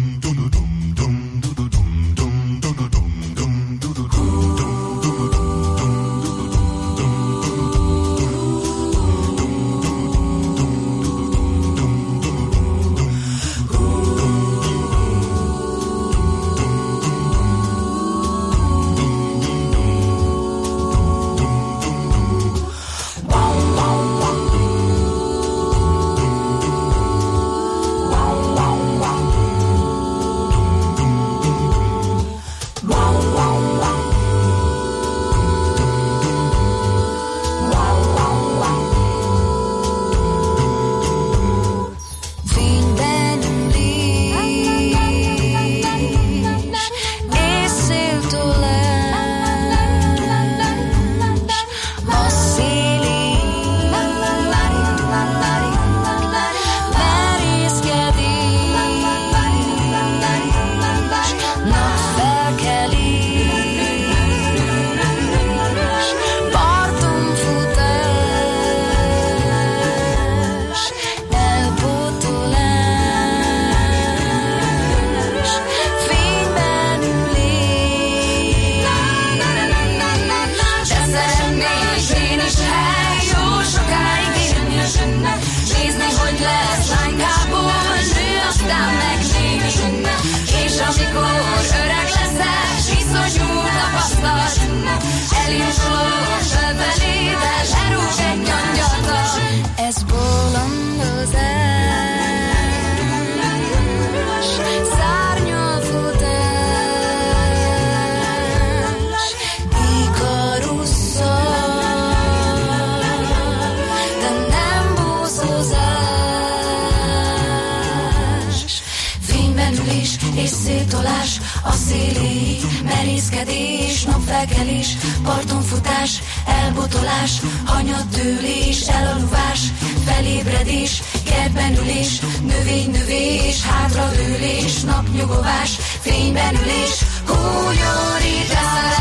Rejtőzködés, napfelkelés, parton futás, elbotolás, hanyattőlés, elaluvás, felébredés, kertben ülés, növénynövés, hátradőlés, napnyugovás, fényben ülés, húgyorítás.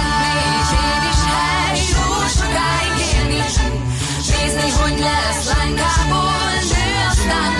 Sokáig élni, nézni, hogy lesz lánykából, nő aztán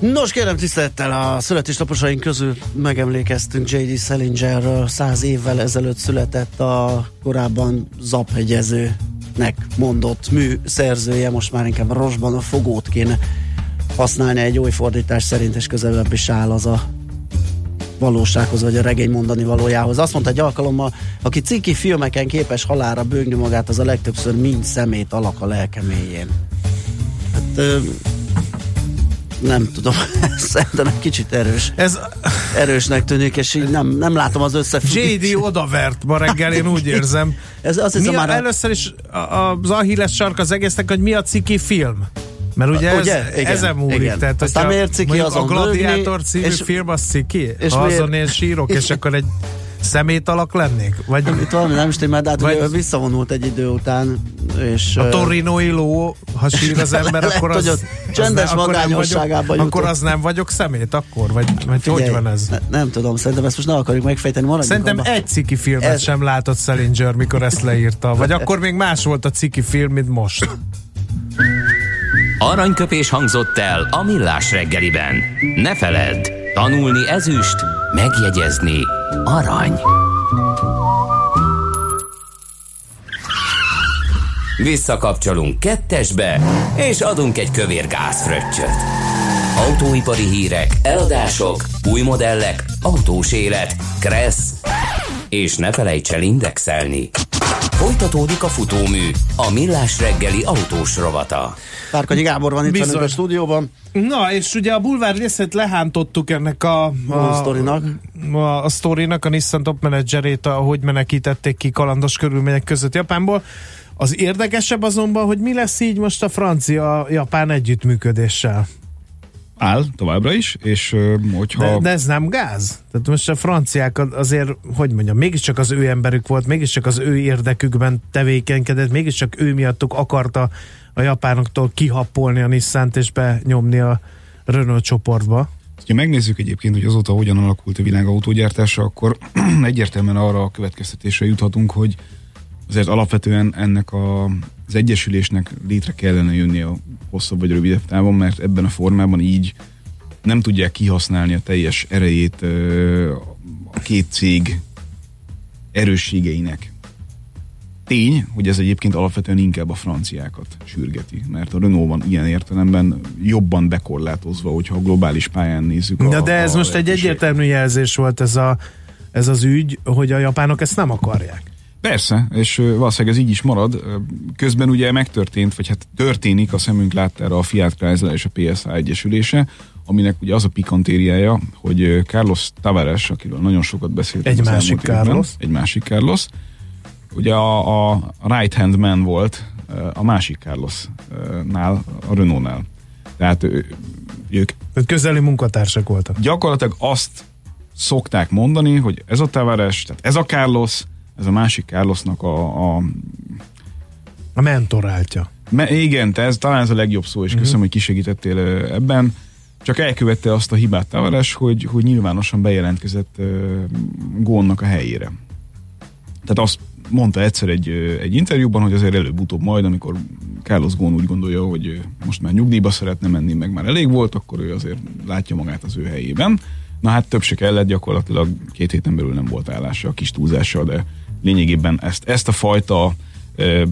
Nos, kérem tisztelettel a születésnaposaink közül megemlékeztünk J.D. Salingerről. Száz évvel ezelőtt született a korábban zaphegyezőnek mondott mű szerzője, most már inkább rosban a fogót kéne használni egy új fordítás szerint, és közelebb is áll az a valósághoz, vagy a regény mondani valójához. Azt mondta egy alkalommal, aki ciki filmeken képes halára bőgni magát, az a legtöbbször mind szemét alak a lelke mélyén. Hát, ö, nem tudom, szerintem egy kicsit erős. Ez Erősnek tűnik, és így nem, nem látom az összefüggést. JD odavert ma reggel, én úgy érzem. Ez azt Mi a, már a- először is a, a, az Achilles sark az egésznek, hogy mi a ciki film? Mert ugye, Ugye? ez, Igen, ezen múlik. igen. Tehát, Aztán miért ciki azon A Gladiátor című és- film az ciki? és ha miért- azon én sírok, és akkor egy szemét alak lennék? Vagy Itt valami nem stimmel, de hát Vagy- ugye visszavonult egy idő után, és... a torinói ló, ha sír az ember, Lehet, akkor az, csendes akkor nem magányosságába Akkor jutott. az nem vagyok szemét, akkor? Vagy, vagy figyelj, hogy van ez? Ne, nem tudom, szerintem ezt most ne akarjuk megfejteni. Maradjunk Szerintem abba. egy ciki filmet Ez- sem látott Salinger, mikor ezt leírta. Vagy akkor még más volt a ciki film, mint most. Aranyköpés hangzott el a millás reggeliben. Ne feledd, tanulni ezüst, megjegyezni arany. Visszakapcsolunk kettesbe, és adunk egy kövér gázfröccsöt. Autóipari hírek, eladások, új modellek, autós élet, kressz, és ne felejts el indexelni. Folytatódik a futómű, a millás reggeli autós rovata. Párkanyi Gábor van itt Bizony. velünk a stúdióban. Na, és ugye a bulvár részét lehántottuk ennek a, A sztorinak. a, a sztorinak, a Nissan top menedzserét, ahogy menekítették ki kalandos körülmények között Japánból. Az érdekesebb azonban, hogy mi lesz így most a francia-japán együttműködéssel. Áll továbbra is, és hogyha... De, de ez nem gáz? Tehát most a franciák azért, hogy mondjam, mégiscsak az ő emberük volt, mégiscsak az ő érdekükben tevékenykedett, mégiscsak ő miattuk akarta a japánoktól kihappolni a Nissan-t és benyomni a Renault csoportba. Ha megnézzük egyébként, hogy azóta hogyan alakult a világ autógyártása, akkor egyértelműen arra a következtetésre juthatunk, hogy azért alapvetően ennek a, az egyesülésnek létre kellene jönni a hosszabb vagy rövidebb távon, mert ebben a formában így nem tudják kihasználni a teljes erejét a két cég erősségeinek. Tény, hogy ez egyébként alapvetően inkább a franciákat sürgeti, mert a Renault van ilyen értelemben jobban bekorlátozva, hogyha a globális pályán nézzük. Na a, de ez a most egy egyértelmű jelzés volt ez, a, ez az ügy, hogy a japánok ezt nem akarják. Persze, és valószínűleg ez így is marad. Közben ugye megtörtént, vagy hát történik a szemünk láttára a Fiat Chrysler és a PSA egyesülése, aminek ugye az a pikantériája, hogy Carlos Tavares, akiről nagyon sokat beszéltünk. Egy másik elmúlt évben, Carlos. Egy másik Carlos. Ugye a, a right hand man volt a másik Carlosnál, a Renault-nál. Tehát ö, ők közeli munkatársak voltak. gyakorlatilag azt szokták mondani, hogy ez a Tavares, tehát ez a Carlos, ez a másik Carlosnak a, a A mentoráltja. Me, igen, te ez talán ez a legjobb szó, és köszönöm, hogy kisegítettél ebben. Csak elkövette azt a hibát Tavares, hogy, hogy nyilvánosan bejelentkezett uh, Gónnak a helyére. Tehát azt mondta egyszer egy, egy interjúban, hogy azért előbb-utóbb majd, amikor Carlos Gón úgy gondolja, hogy most már nyugdíjba szeretne menni, meg már elég volt, akkor ő azért látja magát az ő helyében. Na hát több se kellett, gyakorlatilag két héten belül nem volt állása, a kis túlzással, de lényegében ezt, ezt a fajta ö,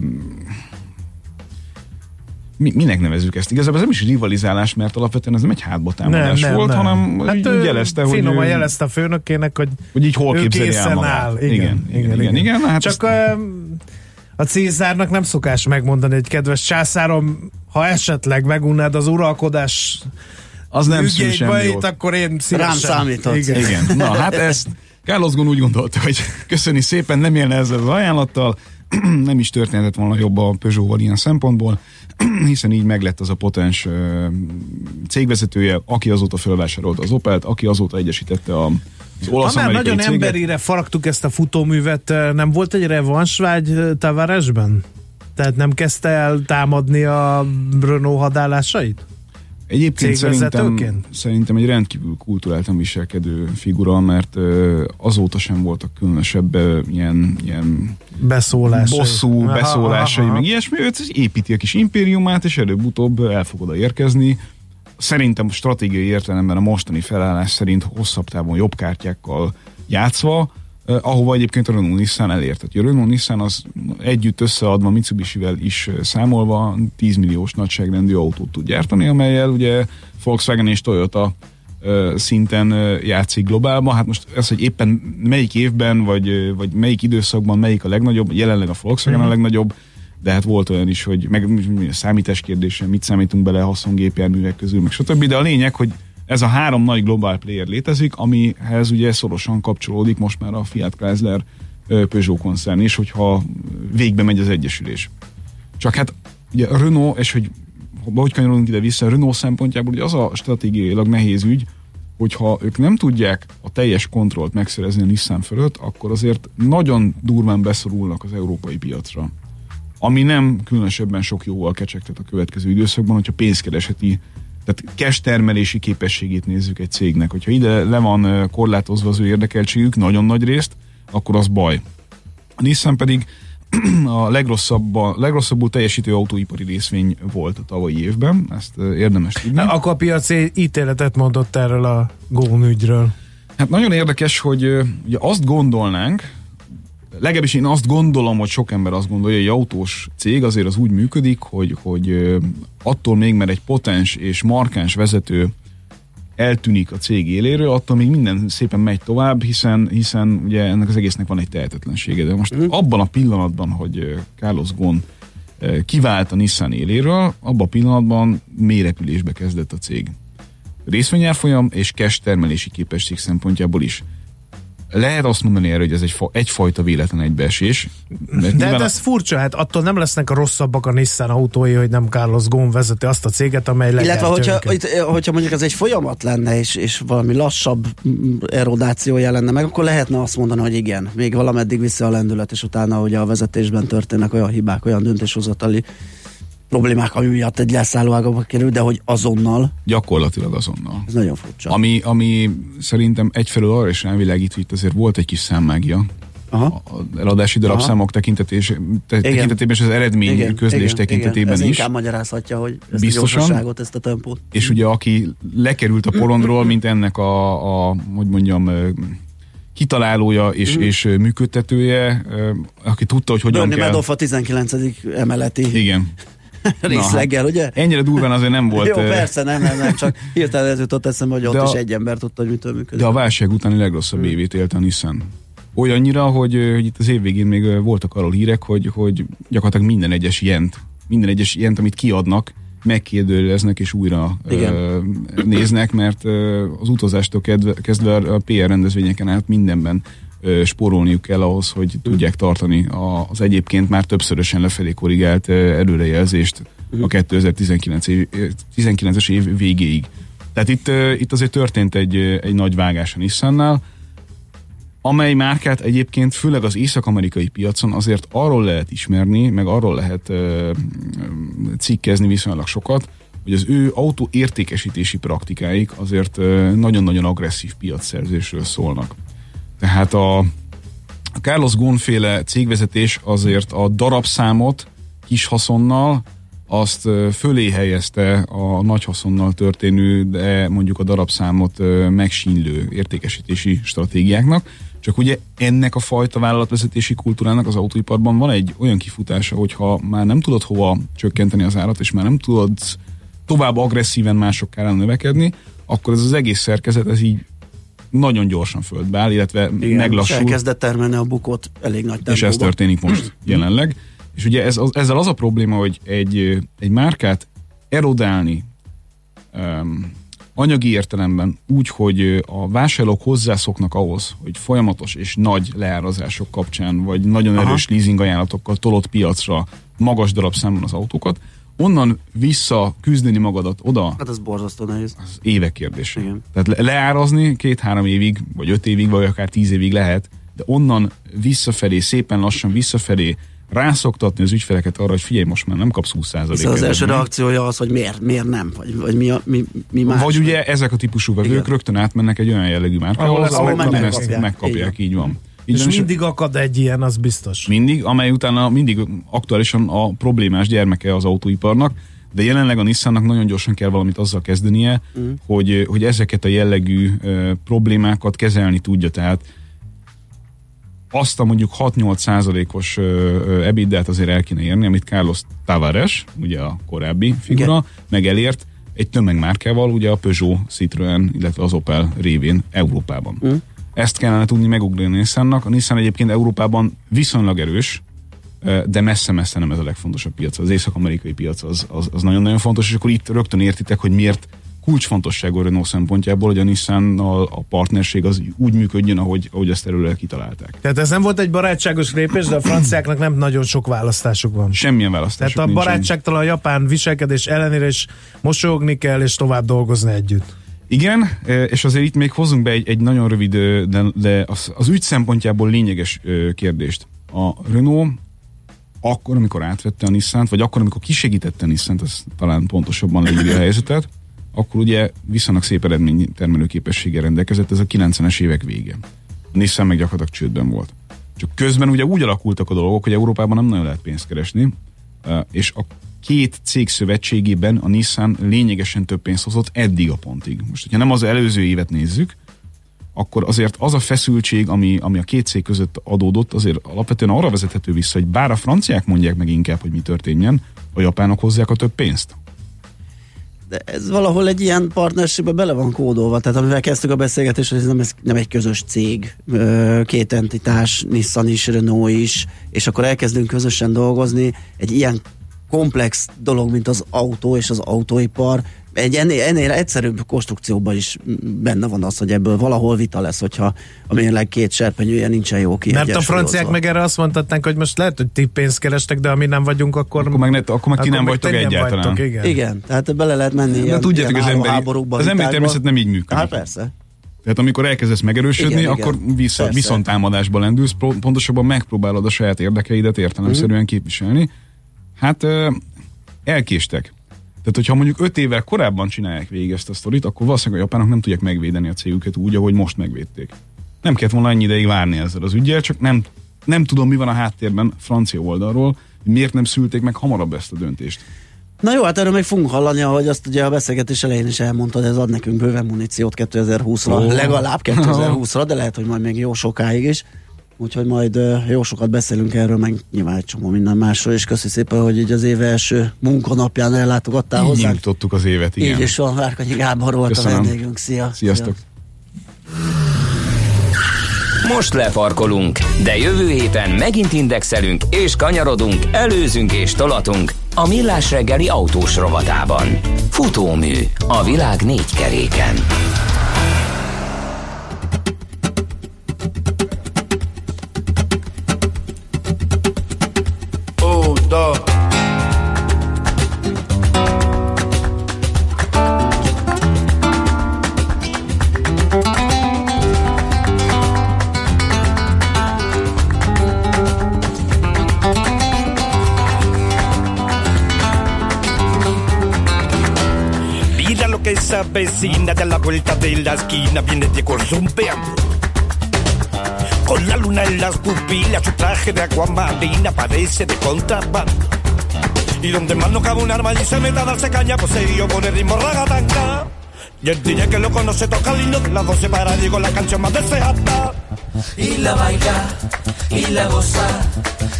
mi, minek nevezzük ezt? Igazából ez nem is rivalizálás, mert alapvetően ez nem egy hátbatámadás volt, hanem hát így jelezte, hogy, finoman ő- jelezte a főnökének, hogy hogy így hol ő képzeli el magát. áll. Igen, igen, igen. igen, igen. Na, hát Csak ezt- a Cézárnak nem szokás megmondani, hogy kedves császárom, ha esetleg megunnád az uralkodás az nem ügyeit, semmi jót. akkor én szívesen. Rám számíthatsz. Igen. Igen. Na, hát ezt Carlos Ghosn úgy gondolta, hogy köszöni szépen, nem élne ezzel az ajánlattal, nem is történhetett volna jobb a Peugeot-val ilyen szempontból, hiszen így meglett az a potens cégvezetője, aki azóta felvásárolta az Opelt, aki azóta egyesítette a, az Ha olasz már amerikai nagyon céget. emberire faragtuk ezt a futóművet, nem volt egy revansvágy Tavaresben? Tehát nem kezdte el támadni a Renault hadállásait? Egyébként szerintem, szerintem egy rendkívül kulturáltan viselkedő figura, mert azóta sem voltak különösebb ilyen, ilyen Beszólásai. bosszú Aha, beszólásai, aha, aha. meg ilyesmi, ő építi a kis impériumát, és előbb-utóbb el fog oda érkezni. Szerintem stratégiai értelemben a mostani felállás szerint hosszabb távon jobb kártyákkal játszva, ahova egyébként a Renault Nissan elért. Tehát a Renault Nissan az együtt összeadva Mitsubishi-vel is eh, számolva 10 milliós nagyságrendű autót tud gyártani, amelyel ugye Volkswagen és Toyota ö, szinten játszik globálban. Hát most ez, hogy éppen melyik évben, vagy, vagy melyik időszakban melyik a legnagyobb, jelenleg a Volkswagen a legnagyobb, de hát volt olyan is, hogy meg számítás kérdése, mit számítunk bele haszongépjárművek közül, meg stb. De a lényeg, hogy ez a három nagy globál player létezik, amihez ugye szorosan kapcsolódik most már a Fiat Chrysler Peugeot koncern is, hogyha végbe megy az egyesülés. Csak hát ugye a Renault, és hogy hogy kanyarodunk ide vissza, Renault szempontjából ugye az a stratégiailag nehéz ügy, hogyha ők nem tudják a teljes kontrollt megszerezni a Nissan fölött, akkor azért nagyon durván beszorulnak az európai piacra. Ami nem különösebben sok jóval kecsegtet a következő időszakban, hogyha pénzkereseti, tehát cash termelési képességét nézzük egy cégnek. Hogyha ide le van korlátozva az ő érdekeltségük, nagyon nagy részt, akkor az baj. A Nissan pedig a legrosszabb, legrosszabbul teljesítő autóipari részvény volt a tavalyi évben, ezt érdemes tudni. Na, akkor a piac ítéletet mondott erről a Gón ügyről. Hát nagyon érdekes, hogy ugye azt gondolnánk, legalábbis én azt gondolom, hogy sok ember azt gondolja, hogy egy autós cég azért az úgy működik, hogy, hogy attól még, mert egy potens és markáns vezető eltűnik a cég éléről, attól még minden szépen megy tovább, hiszen, hiszen ugye ennek az egésznek van egy tehetetlensége. De most abban a pillanatban, hogy Carlos Ghosn ö, kivált a Nissan éléről, abban a pillanatban mélyrepülésbe kezdett a cég. Részvényárfolyam és cash termelési képesség szempontjából is. Lehet azt mondani erre, hogy ez egy fa, egyfajta véletlen egybeesés. Mert De nyilván hát a- ez furcsa, hát attól nem lesznek a rosszabbak a Nissan autói, hogy nem Carlos Ghosn vezeti azt a céget, amely Illetve, legyártja hogyha, itt, hogyha mondjuk ez egy folyamat lenne, és, és valami lassabb mm, erodáció jelenne meg, akkor lehetne azt mondani, hogy igen, még valameddig vissza a lendület, és utána ugye a vezetésben történnek olyan hibák, olyan döntéshozatali problémák, ami miatt egy leszállóágaba kerül, de hogy azonnal, gyakorlatilag azonnal. ez nagyon furcsa. Ami, ami szerintem egyfelől arra is rávilágít, hogy itt azért volt egy kis számmágia. Aha. A eladási darabszámok tekintetés, te, tekintetében és az eredmény közlés tekintetében Ez is. inkább magyarázhatja, hogy ezt Biztosan. a ezt a tempót. És ugye aki lekerült a porondról, mint ennek a, a hogy mondjam, kitalálója és, és ö, működtetője, aki tudta, hogy hogyan Bernie kell. Madoff a 19. emeleti Igen. részleggel, ugye? Ennyire durván azért nem volt. Jó, persze, nem, nem, nem, csak hirtelen ez jutott eszembe, hogy ott De is a- egy ember tudta, hogy mitől működik. De a válság utáni legrosszabb évét élte a Nissan. Olyannyira, hogy, hogy itt az év végén még voltak arról hírek, hogy, hogy gyakorlatilag minden egyes jent, minden egyes jent, amit kiadnak, megkérdőjeleznek és újra ö, néznek, mert ö, az utazástól kedve, kezdve a PR rendezvényeken át mindenben spórolniuk kell ahhoz, hogy tudják tartani az egyébként már többszörösen lefelé korrigált előrejelzést a 2019 év, 19-es év végéig. Tehát itt, itt azért történt egy, egy nagy vágás a Nissannál, amely márkát egyébként főleg az észak-amerikai piacon azért arról lehet ismerni, meg arról lehet ö, cikkezni viszonylag sokat, hogy az ő autó értékesítési praktikáik azért nagyon-nagyon agresszív piacszerzésről szólnak. Tehát a, a Carlos Ghosn féle cégvezetés azért a darabszámot kis haszonnal azt fölé helyezte a nagy haszonnal történő, de mondjuk a darabszámot megsínlő értékesítési stratégiáknak. Csak ugye ennek a fajta vállalatvezetési kultúrának az autóiparban van egy olyan kifutása, hogyha már nem tudod hova csökkenteni az árat, és már nem tudod tovább agresszíven mások ellen növekedni, akkor ez az egész szerkezet ez így nagyon gyorsan földbe áll, illetve Igen, és meglassul. elkezdett termelni a bukót elég nagy És ez tempóban. történik most jelenleg. És ugye ez, az, ezzel az a probléma, hogy egy, egy márkát erodálni um, anyagi értelemben úgy, hogy a vásárlók hozzászoknak ahhoz, hogy folyamatos és nagy leárazások kapcsán, vagy nagyon Aha. erős leasing ajánlatokkal tolott piacra magas darabszámon az autókat, onnan vissza küzdeni magadat oda, Hát ez borzasztó nehéz. az évek kérdése. Igen. Tehát le- leárazni két-három évig, vagy öt évig, vagy akár tíz évig lehet, de onnan visszafelé, szépen lassan visszafelé rászoktatni az ügyfeleket arra, hogy figyelj, most már nem kapsz 20% Hiszen az első reakciója az, hogy miért, miért nem, vagy, vagy mi, a, mi, mi más. Vagy ugye ezek a típusú vevők rögtön átmennek egy olyan jellegű márkához, ahol, ahol meg, megkapják. megkapják, így van. Így és mindig akad egy ilyen, az biztos. Mindig, amely utána mindig aktuálisan a problémás gyermeke az autóiparnak, de jelenleg a Nissannak nagyon gyorsan kell valamit azzal kezdenie, mm. hogy, hogy ezeket a jellegű uh, problémákat kezelni tudja. Tehát azt a mondjuk 6-8 százalékos ebiddát azért el kéne érni, amit Carlos Tavares, ugye a korábbi figura, Igen. meg elért egy tömegmárkával, ugye a Peugeot, Citroën, illetve az Opel révén Európában. Mm. Ezt kellene tudni megugrani a Nissannak. A Nissan egyébként Európában viszonylag erős, de messze-messze nem ez a legfontosabb piac. Az észak-amerikai piac az, az, az nagyon-nagyon fontos, és akkor itt rögtön értitek, hogy miért kulcsfontosságú Renault szempontjából, hogy a Nissan a, a partnerség az úgy működjön, ahogy, ahogy ezt előre kitalálták. Tehát ez nem volt egy barátságos lépés, de a franciáknak nem nagyon sok választásuk van. Semmilyen választásuk Tehát a barátságtalan a japán viselkedés ellenére is mosolyogni kell, és tovább dolgozni együtt. Igen, és azért itt még hozunk be egy, egy nagyon rövid, de, de az, az ügy szempontjából lényeges kérdést. A Renault akkor, amikor átvette a Nissan-t, vagy akkor, amikor kisegítette a Nissan-t, ez talán pontosabban leírja a helyzetet, akkor ugye viszonylag szép eredmény termelő képességgel rendelkezett, ez a 90-es évek vége. A Nissan meg gyakorlatilag csődben volt. Csak közben ugye úgy alakultak a dolgok, hogy Európában nem nagyon lehet pénzt keresni, és a két cég szövetségében a Nissan lényegesen több pénzt hozott eddig a pontig. Most, hogyha nem az előző évet nézzük, akkor azért az a feszültség, ami, ami a két cég között adódott, azért alapvetően arra vezethető vissza, hogy bár a franciák mondják meg inkább, hogy mi történjen, a japánok hozzák a több pénzt. De ez valahol egy ilyen partnerségbe bele van kódolva, tehát amivel kezdtük a beszélgetést, hogy ez nem, ez nem egy közös cég, két entitás, Nissan is, Renault is, és akkor elkezdünk közösen dolgozni, egy ilyen komplex dolog, mint az autó és az autóipar, egy ennél, ennél egyszerűbb konstrukcióban is benne van az, hogy ebből valahol vita lesz, hogyha a mérleg két serpenyője nincsen jó ki. Mert a franciák meg erre azt mondhatnánk, hogy most lehet, hogy ti pénzt kerestek, de ami nem vagyunk, akkor... Akkor meg, ne, akkor meg ti nem vagytok egyáltalán. Vagytok, igen. igen, tehát bele lehet menni ilyen, tudjátok, ilyen az emberi, az emberi természet nem így működik. Hát persze. Tehát amikor elkezdesz megerősödni, igen, akkor vissza, viszonttámadásba lendülsz, pontosabban megpróbálod a saját érdekeidet értelemszerűen mm. képviselni. Hát elkéstek. Tehát, hogyha mondjuk öt évvel korábban csinálják végig ezt a sztorit, akkor valószínűleg a japánok nem tudják megvédeni a cégüket úgy, ahogy most megvédték. Nem kellett volna ennyi ideig várni ezzel az ügyel, csak nem, nem tudom, mi van a háttérben francia oldalról, miért nem szülték meg hamarabb ezt a döntést. Na jó, hát erről még fogunk hallani, ahogy azt ugye a beszélgetés elején is elmondtad, ez ad nekünk bőven muníciót 2020-ra, oh. legalább 2020-ra, de lehet, hogy majd még jó sokáig is. Úgyhogy majd jó sokat beszélünk erről, meg nyilván egy csomó minden másról, és köszi szépen, hogy így az év első munkanapján ellátogattál így hozzánk. nyitottuk az évet, igen. Így is van, Várkanyi Gábor volt Köszönöm. a vendégünk. Szia! Sziasztok! Szia. Most lefarkolunk, de jövő héten megint indexelünk és kanyarodunk, előzünk és tolatunk a Millás reggeli autós rovatában. Futómű a világ négy keréken. Vecina de la vuelta de la esquina viene Diego zumbeando. Con la luna en las pupilas, su traje de aguamarina parece de contrabando. Y donde más no cabe un arma y se meta a darse caña, pues se dio con el ritmo ragatanga. Y el DJ que lo conoce toca lindo de las 12 para Diego la canción más deseada. Y la baila, y la goza,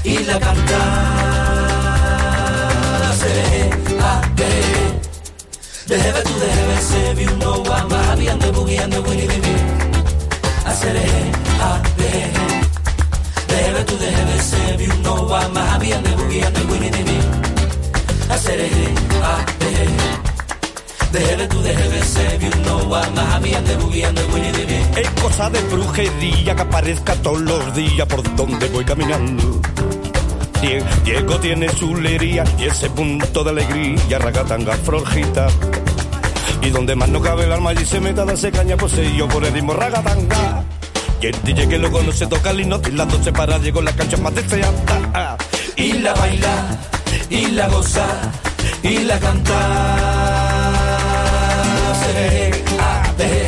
y la canta. Se a heaven to the heaven, save you know I'm happy and the boogie and the winnie the I said, hey, ah, hey, hey. The heaven to the heaven, save you know I'm happy and the boogie and the winnie the I said, hey, ah, hey, hey. De heaven to the heaven, save you know I'm happy and the boogie and the winnie the Es cosa de brujería que aparezca todos los días por donde voy caminando. Diego tiene su lería y ese punto de alegría, ragatanga florjita. Y donde más no cabe el alma y se meta darse caña, pues yo por el ritmo ragatanga. Y el DJ que lo conoce toca el himno, las 12 para llegó la cancha más deseada. Y la baila, y la goza, y la canta. De,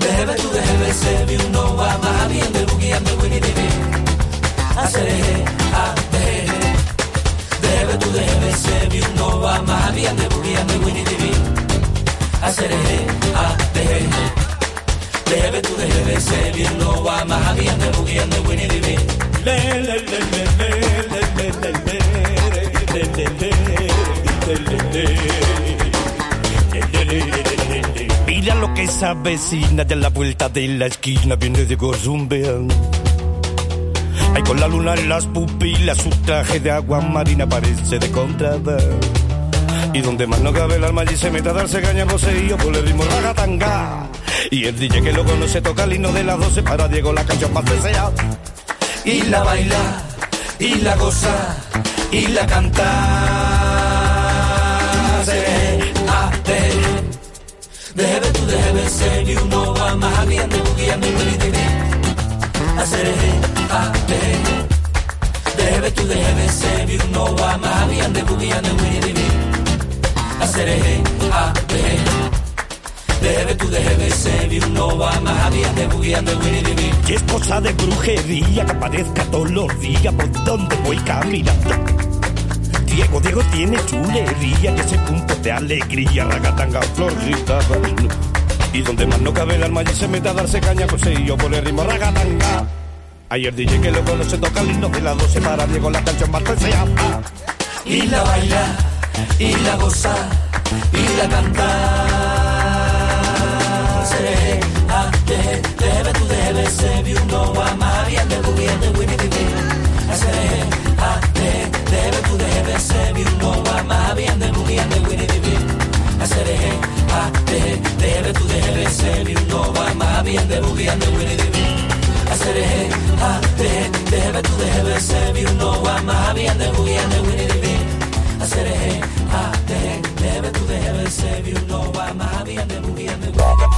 debe tu debe se vi uno va más bien del boogie and the winnie the de, never to the heaven send you know I'm a happy and winnie the beat I said hey ah the hey the heaven to the heaven a happy and the winnie le le le le le le le le le le le le le Mira lo que esa vecina de la vuelta de la esquina viene de Gozumbean. Ay, con la luna en las pupilas, su traje de agua marina parece de contrabando. Y donde más no cabe el alma allí se mete a darse caña poseído por el ritmo ragatanga. Y el DJ que lo conoce toca el himno de las 12 para Diego la canción más deseada. Y la baila, y la goza, y la canta. Se a te, debe tu debe ser y uno va más bien de boogie and the hacer it hit, heavy to the heavy, save you know why. Happy and the boogie and the winnie the bee. I said it heavy to the heavy, you know happy and the boogie and the. Y es cosa de brujería que aparezca todos los días por donde voy caminando. Diego, Diego tiene chulería, que ese punto de alegría, ragatanga, florita, y donde más no cabe el alma y se mete a darse caña, yo por el ritmo ragatanga. Ayer DJ que lo conoce toca el himno de la 12 para Diego la canción más. Y la baila, y la goza, y la canta. Seré a te, debe tu debe se va bien de se de winnie parte. Debe, tú debes ser innova. Mami, ande boogie, de I said, de ha, de, debe, tú debes ser innova. Mami, ande boogie, de I said, de ha, de, debe, tú debes ser de Mami, ande de ande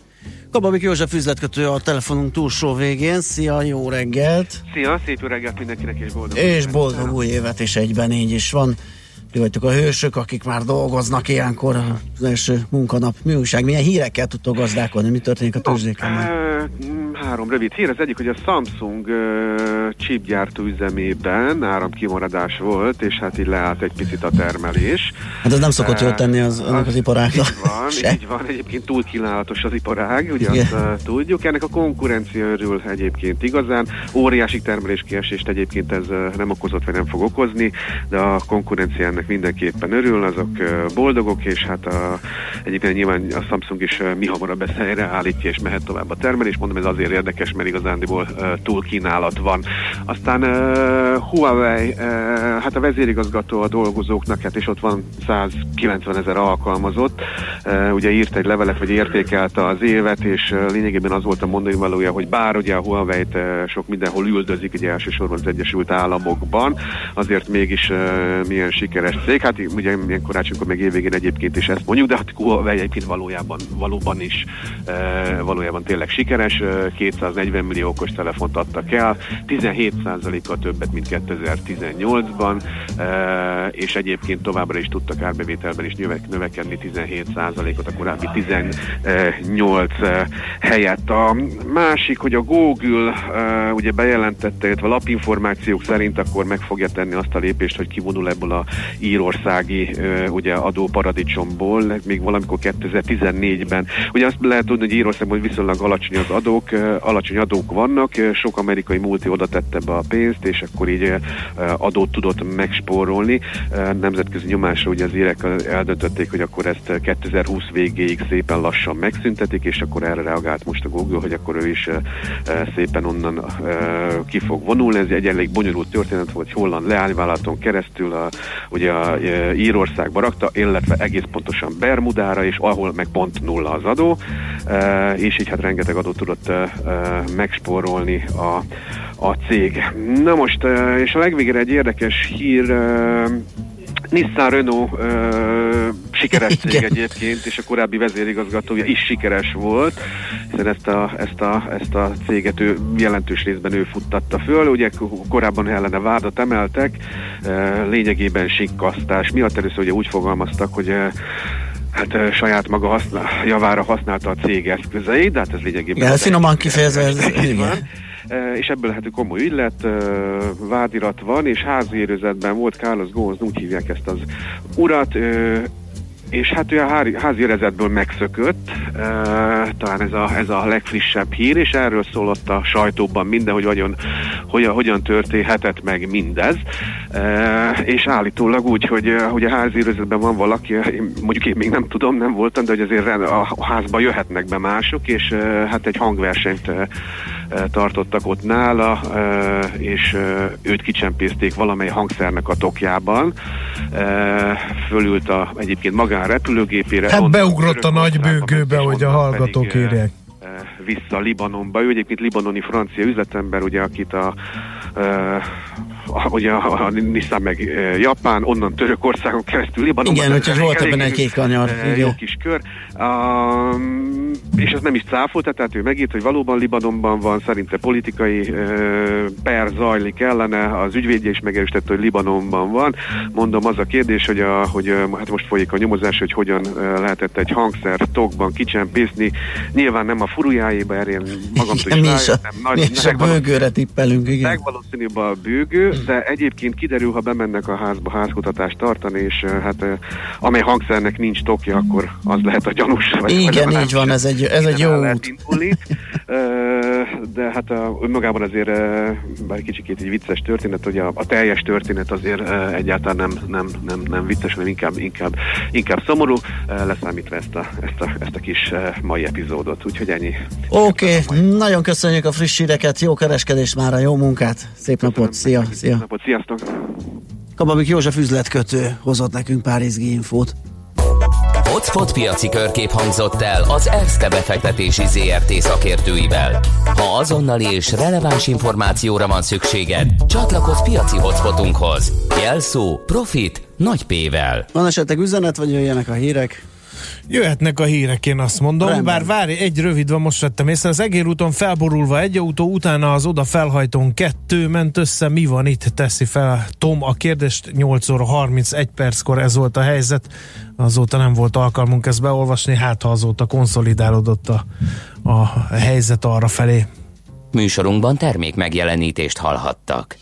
Kababik József üzletkötő a telefonunk túlsó végén. Szia, jó reggelt! Szia, szép jó reggelt mindenkinek és boldog És boldog új évet, és egyben így is van. Mi vagytok a hősök, akik már dolgoznak ilyenkor az első munkanap. Mi újság, milyen hírekkel tudtok gazdálkodni? Mi történik a tőzsdéken? Három rövid hír. Az egyik, hogy a Samsung uh, chipgyártó üzemében áramkimaradás volt, és hát így leállt egy picit a termelés. Hát ez nem szokott jól tenni az, annak az iparágnak. Így van, Se. így van. Egyébként túl kínálatos az iparág, ugye azt uh, tudjuk. Ennek a konkurencia örül egyébként igazán. Óriási termeléskiesést egyébként ez uh, nem okozott, vagy nem fog okozni, de a konkurencia ennek mindenképpen örül, azok boldogok, és hát a, egyébként nyilván a Samsung is mi hamarabb ezt helyreállítja, és mehet tovább a termelés. Mondom, ez azért érdekes, mert igazándiból túl kínálat van. Aztán Huawei, hát a vezérigazgató a dolgozóknak, hát és ott van 190 ezer alkalmazott, ugye írt egy levelet, vagy értékelte az évet, és lényegében az volt a mondani valója, hogy bár ugye a Huawei-t sok mindenhol üldözik, ugye elsősorban az Egyesült Államokban, azért mégis milyen sikeres cég. Hát ugye milyen karácsonykor meg évvégén egyébként is ezt mondjuk, de hát Huawei egyébként valójában, valóban is uh, valójában tényleg sikeres. Uh, 240 millió okos telefont adtak el, 17%-kal többet, mint 2018-ban, és egyébként továbbra is tudtak árbevételben is növekedni 17%-ot, a korábbi 18 helyett. A másik, hogy a Google ugye bejelentette, illetve lapinformációk szerint akkor meg fogja tenni azt a lépést, hogy kivonul ebből a írországi ugye adóparadicsomból, még valamikor 2014-ben. Ugye azt lehet tudni, hogy Írországban viszonylag alacsony az adók alacsony adók vannak, sok amerikai multi oda tette be a pénzt, és akkor így adót tudott megspórolni. Nemzetközi nyomásra ugye az írek eldöntötték, hogy akkor ezt 2020 végéig szépen lassan megszüntetik, és akkor erre reagált most a Google, hogy akkor ő is szépen onnan ki fog vonulni. Ez egy elég bonyolult történet volt, holland leányvállalaton keresztül a, ugye a Írországba rakta, illetve egész pontosan Bermudára, és ahol meg pont nulla az adó, és így hát rengeteg adót tudott megspórolni a, a cég. Na most, és a legvégére egy érdekes hír, Nissan Renault ö, sikeres cég Igen. egyébként, és a korábbi vezérigazgatója is sikeres volt, hiszen ezt a, ezt a, ezt a céget ő jelentős részben ő futtatta föl. Ugye korábban ellene vádat emeltek, ö, lényegében sikkasztás miatt először ugye úgy fogalmaztak, hogy hát saját maga használ, javára használta a cég eszközeit, de hát ez lényegében... Igen, finoman kifejezve ez, igen. És ebből hát komoly ügylet, vádirat van, és házi volt Carlos Gómez, úgy hívják ezt az urat, és hát ő a házi érezetből megszökött, e, talán ez a, ez a legfrissebb hír, és erről szólott a sajtóban minden, hogy hogyan, hogyan, hogyan történhetett meg mindez, e, és állítólag úgy, hogy, hogy a házi érezetben van valaki, mondjuk én még nem tudom, nem voltam, de hogy azért a, házba jöhetnek be mások, és e, hát egy hangversenyt tartottak ott nála, e, és e, őt kicsempészték valamely hangszernek a tokjában, fölült a, egyébként magán repülőgépére. Hát beugrott a nagy bőgőbe, hogy a hallgatók írják vissza Libanonba. Ő egyébként libanoni francia üzletember, ugye, akit a, ugye a, a Nissan meg Japán, onnan Törökországon keresztül Libanon. Igen, hogy volt ebben egy kék kanyar. Jó kis kör. Um, és ez nem is cáfolt, tehát ő megírt, hogy valóban Libanonban van, szerinte politikai uh, per zajlik ellene, az ügyvédje is megerősítette, hogy Libanonban van. Mondom, az a kérdés, hogy, a, hogy hát most folyik a nyomozás, hogy hogyan lehetett egy hangszer tokban kicsempészni. Nyilván nem a furujáéba, erre én magam is rájöttem. Nagy, mi is a bőgőre tippelünk, igen. Legvalószínűbb a bőgő, de egyébként kiderül, ha bemennek a házba házkutatást tartani, és hát amely hangszernek nincs tokja, akkor az lehet a gyanús. Vagy Igen, így van, ez egy, ez egy jó út. Indulni, de hát a, önmagában azért bár egy kicsikét egy vicces történet, hogy a, a teljes történet azért egyáltalán nem, nem, nem, nem vicces, hanem inkább, inkább, inkább szomorú, leszámítva ezt a, ezt a, ezt a kis mai epizódot. Úgyhogy ennyi. Oké, okay. nagyon köszönjük a friss híreket, jó kereskedést már, a jó munkát, szép napot, szia, szia. Napot, sziasztok. Kababik József üzletkötő hozott nekünk pár izgi infót. Hotspot piaci körkép hangzott el az ERSZTE befektetési ZRT szakértőivel. Ha azonnali és releváns információra van szükséged, csatlakozz piaci hotspotunkhoz. Jelszó Profit nagy P-vel. Van esetleg üzenet, vagy jöjjenek a hírek? Jöhetnek a hírek, én azt mondom. Rendben. Bár várj, egy rövid van, most vettem észre. Az egérúton felborulva egy autó, utána az oda felhajtón kettő ment össze. Mi van itt? Teszi fel Tom a kérdést. 8 óra 31 perckor ez volt a helyzet. Azóta nem volt alkalmunk ezt beolvasni, hát ha azóta konszolidálódott a, a helyzet arra felé. Műsorunkban termék megjelenítést hallhattak.